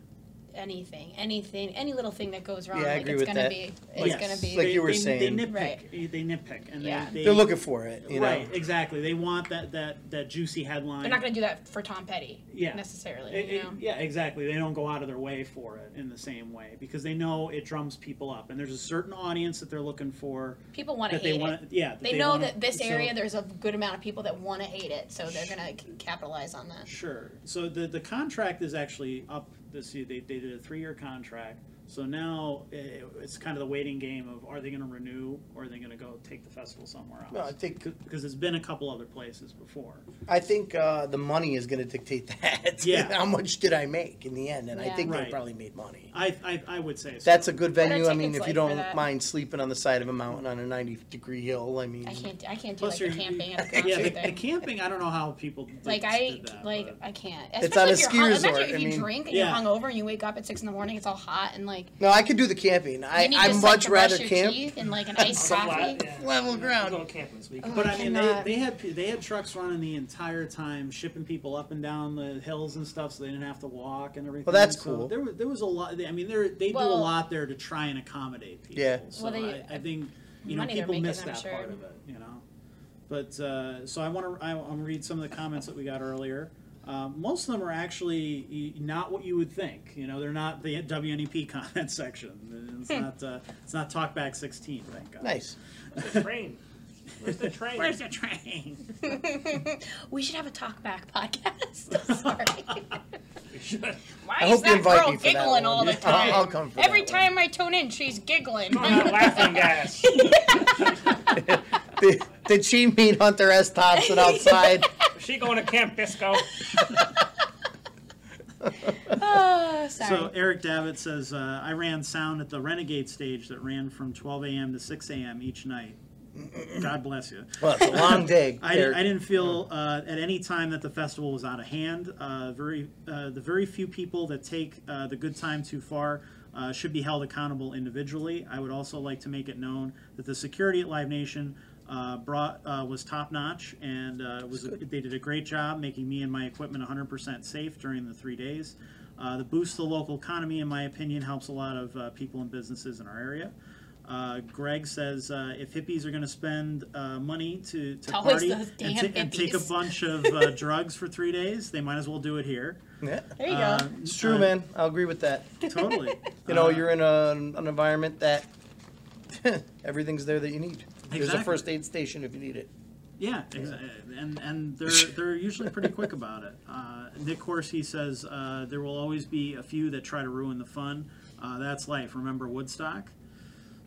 anything, anything, any little thing that goes wrong, Yeah, I like agree it's with gonna that. be, it's Yes. gonna be. Like They- you were they, saying. they nitpick. Right. They nitpick, and Yeah. they, they they're looking for it. You know, right exactly. They want that that that juicy headline. They're not gonna do that for Tom Petty, Yeah. necessarily. It- you it- know? yeah, exactly. They don't go out of their way for it in the same way because they know it drums people up, and there's a certain audience that they're looking for People want to that they hate want. it. Yeah, that They, know wanna- that this so- area, there's a good amount of people that want to hate it, so they're gonna c- capitalize on that. Sure. So the the contract is actually up this. They, they did a three year contract. So now eh, it's kind of the waiting game of are they going to renew or are they going to go take the festival somewhere else? No, I think because it's been a couple other places before. I think uh, the money is going to dictate *laughs* that. Yeah. How much did I make in the end? And I Yeah. think Right. they probably made money. I I, I would say so. That's a good venue. I mean, tickets if you like for don't that? mind sleeping on the side of a mountain on a 90 degree hill, I mean, I can't, I can't do Plus like the you're- camping at a concert yeah, the, thing. the camping. I don't know how people did, like I, did that, like but- I can't. It's Especially on a if you're ski hung, resort, Imagine if I you mean- drink and Yeah. you're hungover and you wake up at six in the morning, it's all hot and like no, I could do the camping. I, you need I just, much like, to brush rather your camp. teeth and like an iced So coffee. glad- yeah. Level I'm ground. going camping this week. But I I mean, cannot. they, they had they had trucks running the entire time, shipping people up and down the hills and stuff, so they didn't have to walk and everything. Well, that's So cool. There was there was a lot. I mean, there they do a lot there to try and accommodate people. Yeah. So Well, they- I, I think you know money they're people making, miss I'm that sure. part of it. You know. But uh, so I want to I want to read some of the comments that we got earlier. Um, most of them are actually not what you would think. You know, they're not the WNEP *laughs* comment section. It's Hmm. not. Uh, it's not Talkback 16. Thank God. Nice. The train. Where's the train? Where's the train? *laughs* we should have a talk back podcast. *laughs* Sorry. We should. Why I is hope you that invite girl me for that giggling all one. the I'll- I'll come for Every that one. time I tune in, she's giggling. I'm not laughing gas. Did, did she meet Hunter S. Thompson outside? Is she going to Camp Bisco? *laughs* oh. So Eric Davitt says, uh, I ran sound at the Renegade stage that ran from 12 a.m. to 6 a.m. each night. God bless you. Well, it's a long day. *laughs* I, I didn't feel uh, at any time that the festival was out of hand. Uh, very, uh, the very few people that take uh, the good time too far uh, should be held accountable individually. I would also like to make it known that the security at Live Nation uh, brought uh, was top notch, and uh, was they did a great job making me and my equipment 100% safe during the three days. Uh, the boost to the local economy, in my opinion, helps a lot of uh, people and businesses in our area. Uh, Greg says uh, if hippies are going to spend uh, money to, to party and, damn ta- and take a bunch of uh, *laughs* drugs for three days, they might as well do it here. Yeah. there you Uh, go. It's true, uh, man. I'll agree with that. Totally. *laughs* You know, Uh, you're in a, an environment that *laughs* everything's there that you need. There's a first aid station if you need it. Yeah, exa- and and they're *laughs* they're usually pretty quick about it. Uh, Nick Horsey says uh, there will always be a few that try to ruin the fun. Uh, that's life. Remember Woodstock.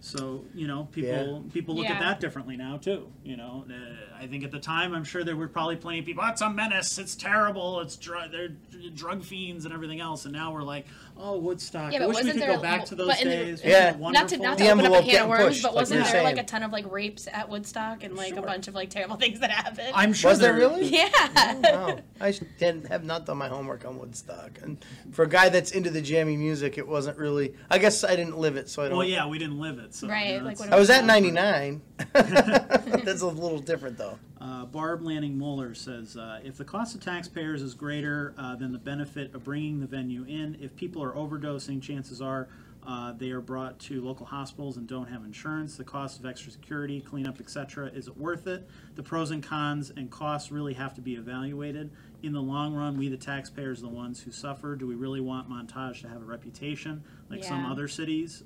So you know, people people look at that differently now too. You know, uh, I think at the time, I'm sure there were probably plenty of people. Oh, it's a menace. It's terrible. It's dr- they're drug fiends and everything else. And now we're like, oh, Woodstock. Yeah, I but wish we wasn't could there- go back to those but in the- days. Yeah. Wasn't it Not to not to The open up a can of worms, pushed, but wasn't you're there like a ton of like rapes at Woodstock and like Sure. a bunch of like terrible *laughs* things that happened? I'm sure Was there there- really? yeah. Oh, wow. I didn't have not done my homework on Woodstock, and for a guy that's into the jammy music, it wasn't really. I guess I didn't live it, so I don't. Well, yeah, we didn't live it. So, Right, you know, like what I was at 99. *laughs* *laughs* That's a little different, though. Uh, Barb Lanning Moeller says, uh, if the cost of taxpayers is greater uh, than the benefit of bringing the venue in, if people are overdosing, chances are uh, they are brought to local hospitals and don't have insurance. The cost of extra security, cleanup, etc., is it worth it? The pros and cons and costs really have to be evaluated. In the long run, we the taxpayers are the ones who suffer. Do we really want Montage to have a reputation like some other cities?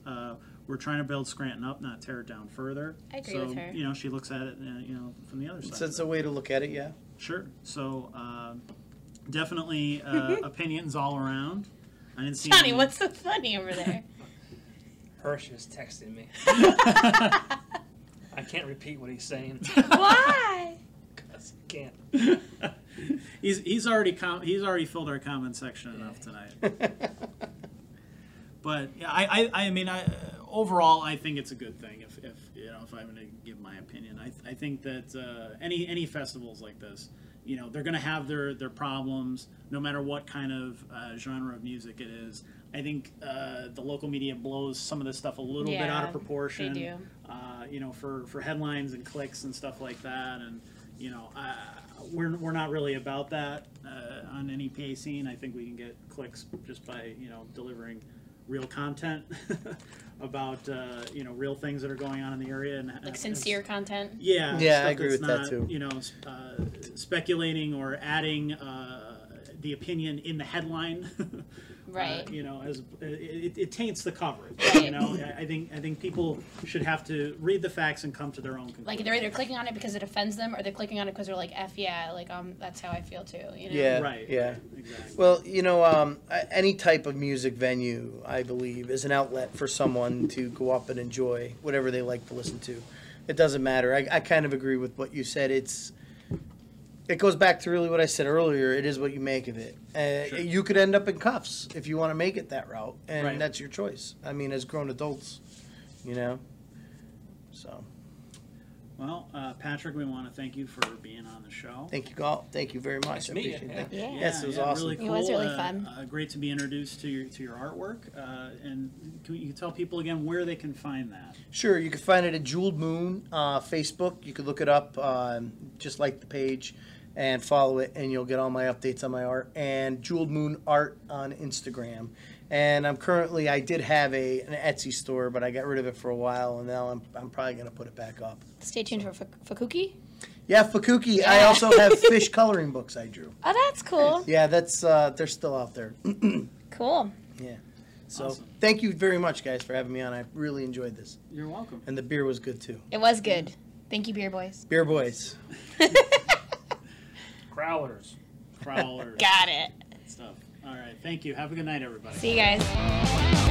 We're trying to build Scranton up, not tear it down further. I agree so, with her. You know, she looks at it, uh, you know, from the other side. So it's a way to look at it, yeah. Sure. So uh, definitely uh, *laughs* opinions all around. I didn't see. Johnny, any- what's so funny over there? *laughs* Hirsch is texting me. *laughs* I can't repeat what he's saying Why? because I can't. he's he's already com- he's already filled our comment section enough tonight. But yeah, I, I I mean I overall I think it's a good thing if, if you know if I'm going to give my opinion. I, I think that uh, any any festivals like this, you know, they're going to have their their problems no matter what kind of uh, genre of music it is. I think uh, the local media blows some of this stuff a little bit out of proportion. they do. Uh, you know, for for headlines and clicks and stuff like that, and you know, we're we're not really about that uh, on NEPA scene. I think we can get clicks just by you know delivering real content *laughs* about uh, you know real things that are going on in the area and Like sincere content. yeah, Yeah, I agree that's with that too. You know, uh, speculating or adding uh, the opinion in the headline. *laughs* Right. Uh, you know, as it, it, it taints the coverage. *laughs* Right. You know, I, I think I think people should have to read the facts and come to their own conclusion. Like they're either clicking on it because it offends them, or they're clicking on it because they're like, "F yeah," like um, that's how I feel too. You know? Yeah. right. yeah. exactly. Well, you know, um, any type of music venue, I believe, is an outlet for someone to go up and enjoy whatever they like to listen to. It doesn't matter. I, I kind of agree with what you said. It's it goes back to really what I said earlier. It is what you make of it. Uh, Sure. You could end up in cuffs if you want to make it that route, and Right. that's your choice. I mean, as grown adults, you know. So Well, uh, Patrick, we want to thank you for being on the show. thank you, all. Thank you very much. Nice I to you. appreciate that. Yeah. Yes, it was awesome. Really It was really uh, fun. Uh, great to be introduced to your to your artwork. Uh, and can you tell people again where they can find that? Sure, you can find it at Jeweled Moon uh, Facebook. You can look it up, um, just like the page, and follow it, and you'll get all my updates on my art. And Jeweled Moon Art on Instagram. And I'm currently, I did have a an Etsy store, but I got rid of it for a while, and now I'm, I'm probably gonna put it back up. Stay tuned for Fuk- Fukuki. Yeah, Fukuki. I also have *laughs* Phish coloring books I drew. Oh, that's cool. Yeah, that's uh, they're still out there. *clears throat* Cool. Yeah. So Awesome. thank you very much, guys, for having me on. I really enjoyed this, You're welcome. and the beer was good too. It was good. Thank you, beer boys. Beer boys. *laughs* Growlers. Crowlers. *laughs* Got it. stuff. All right. Thank you. Have a good night, everybody. See you guys.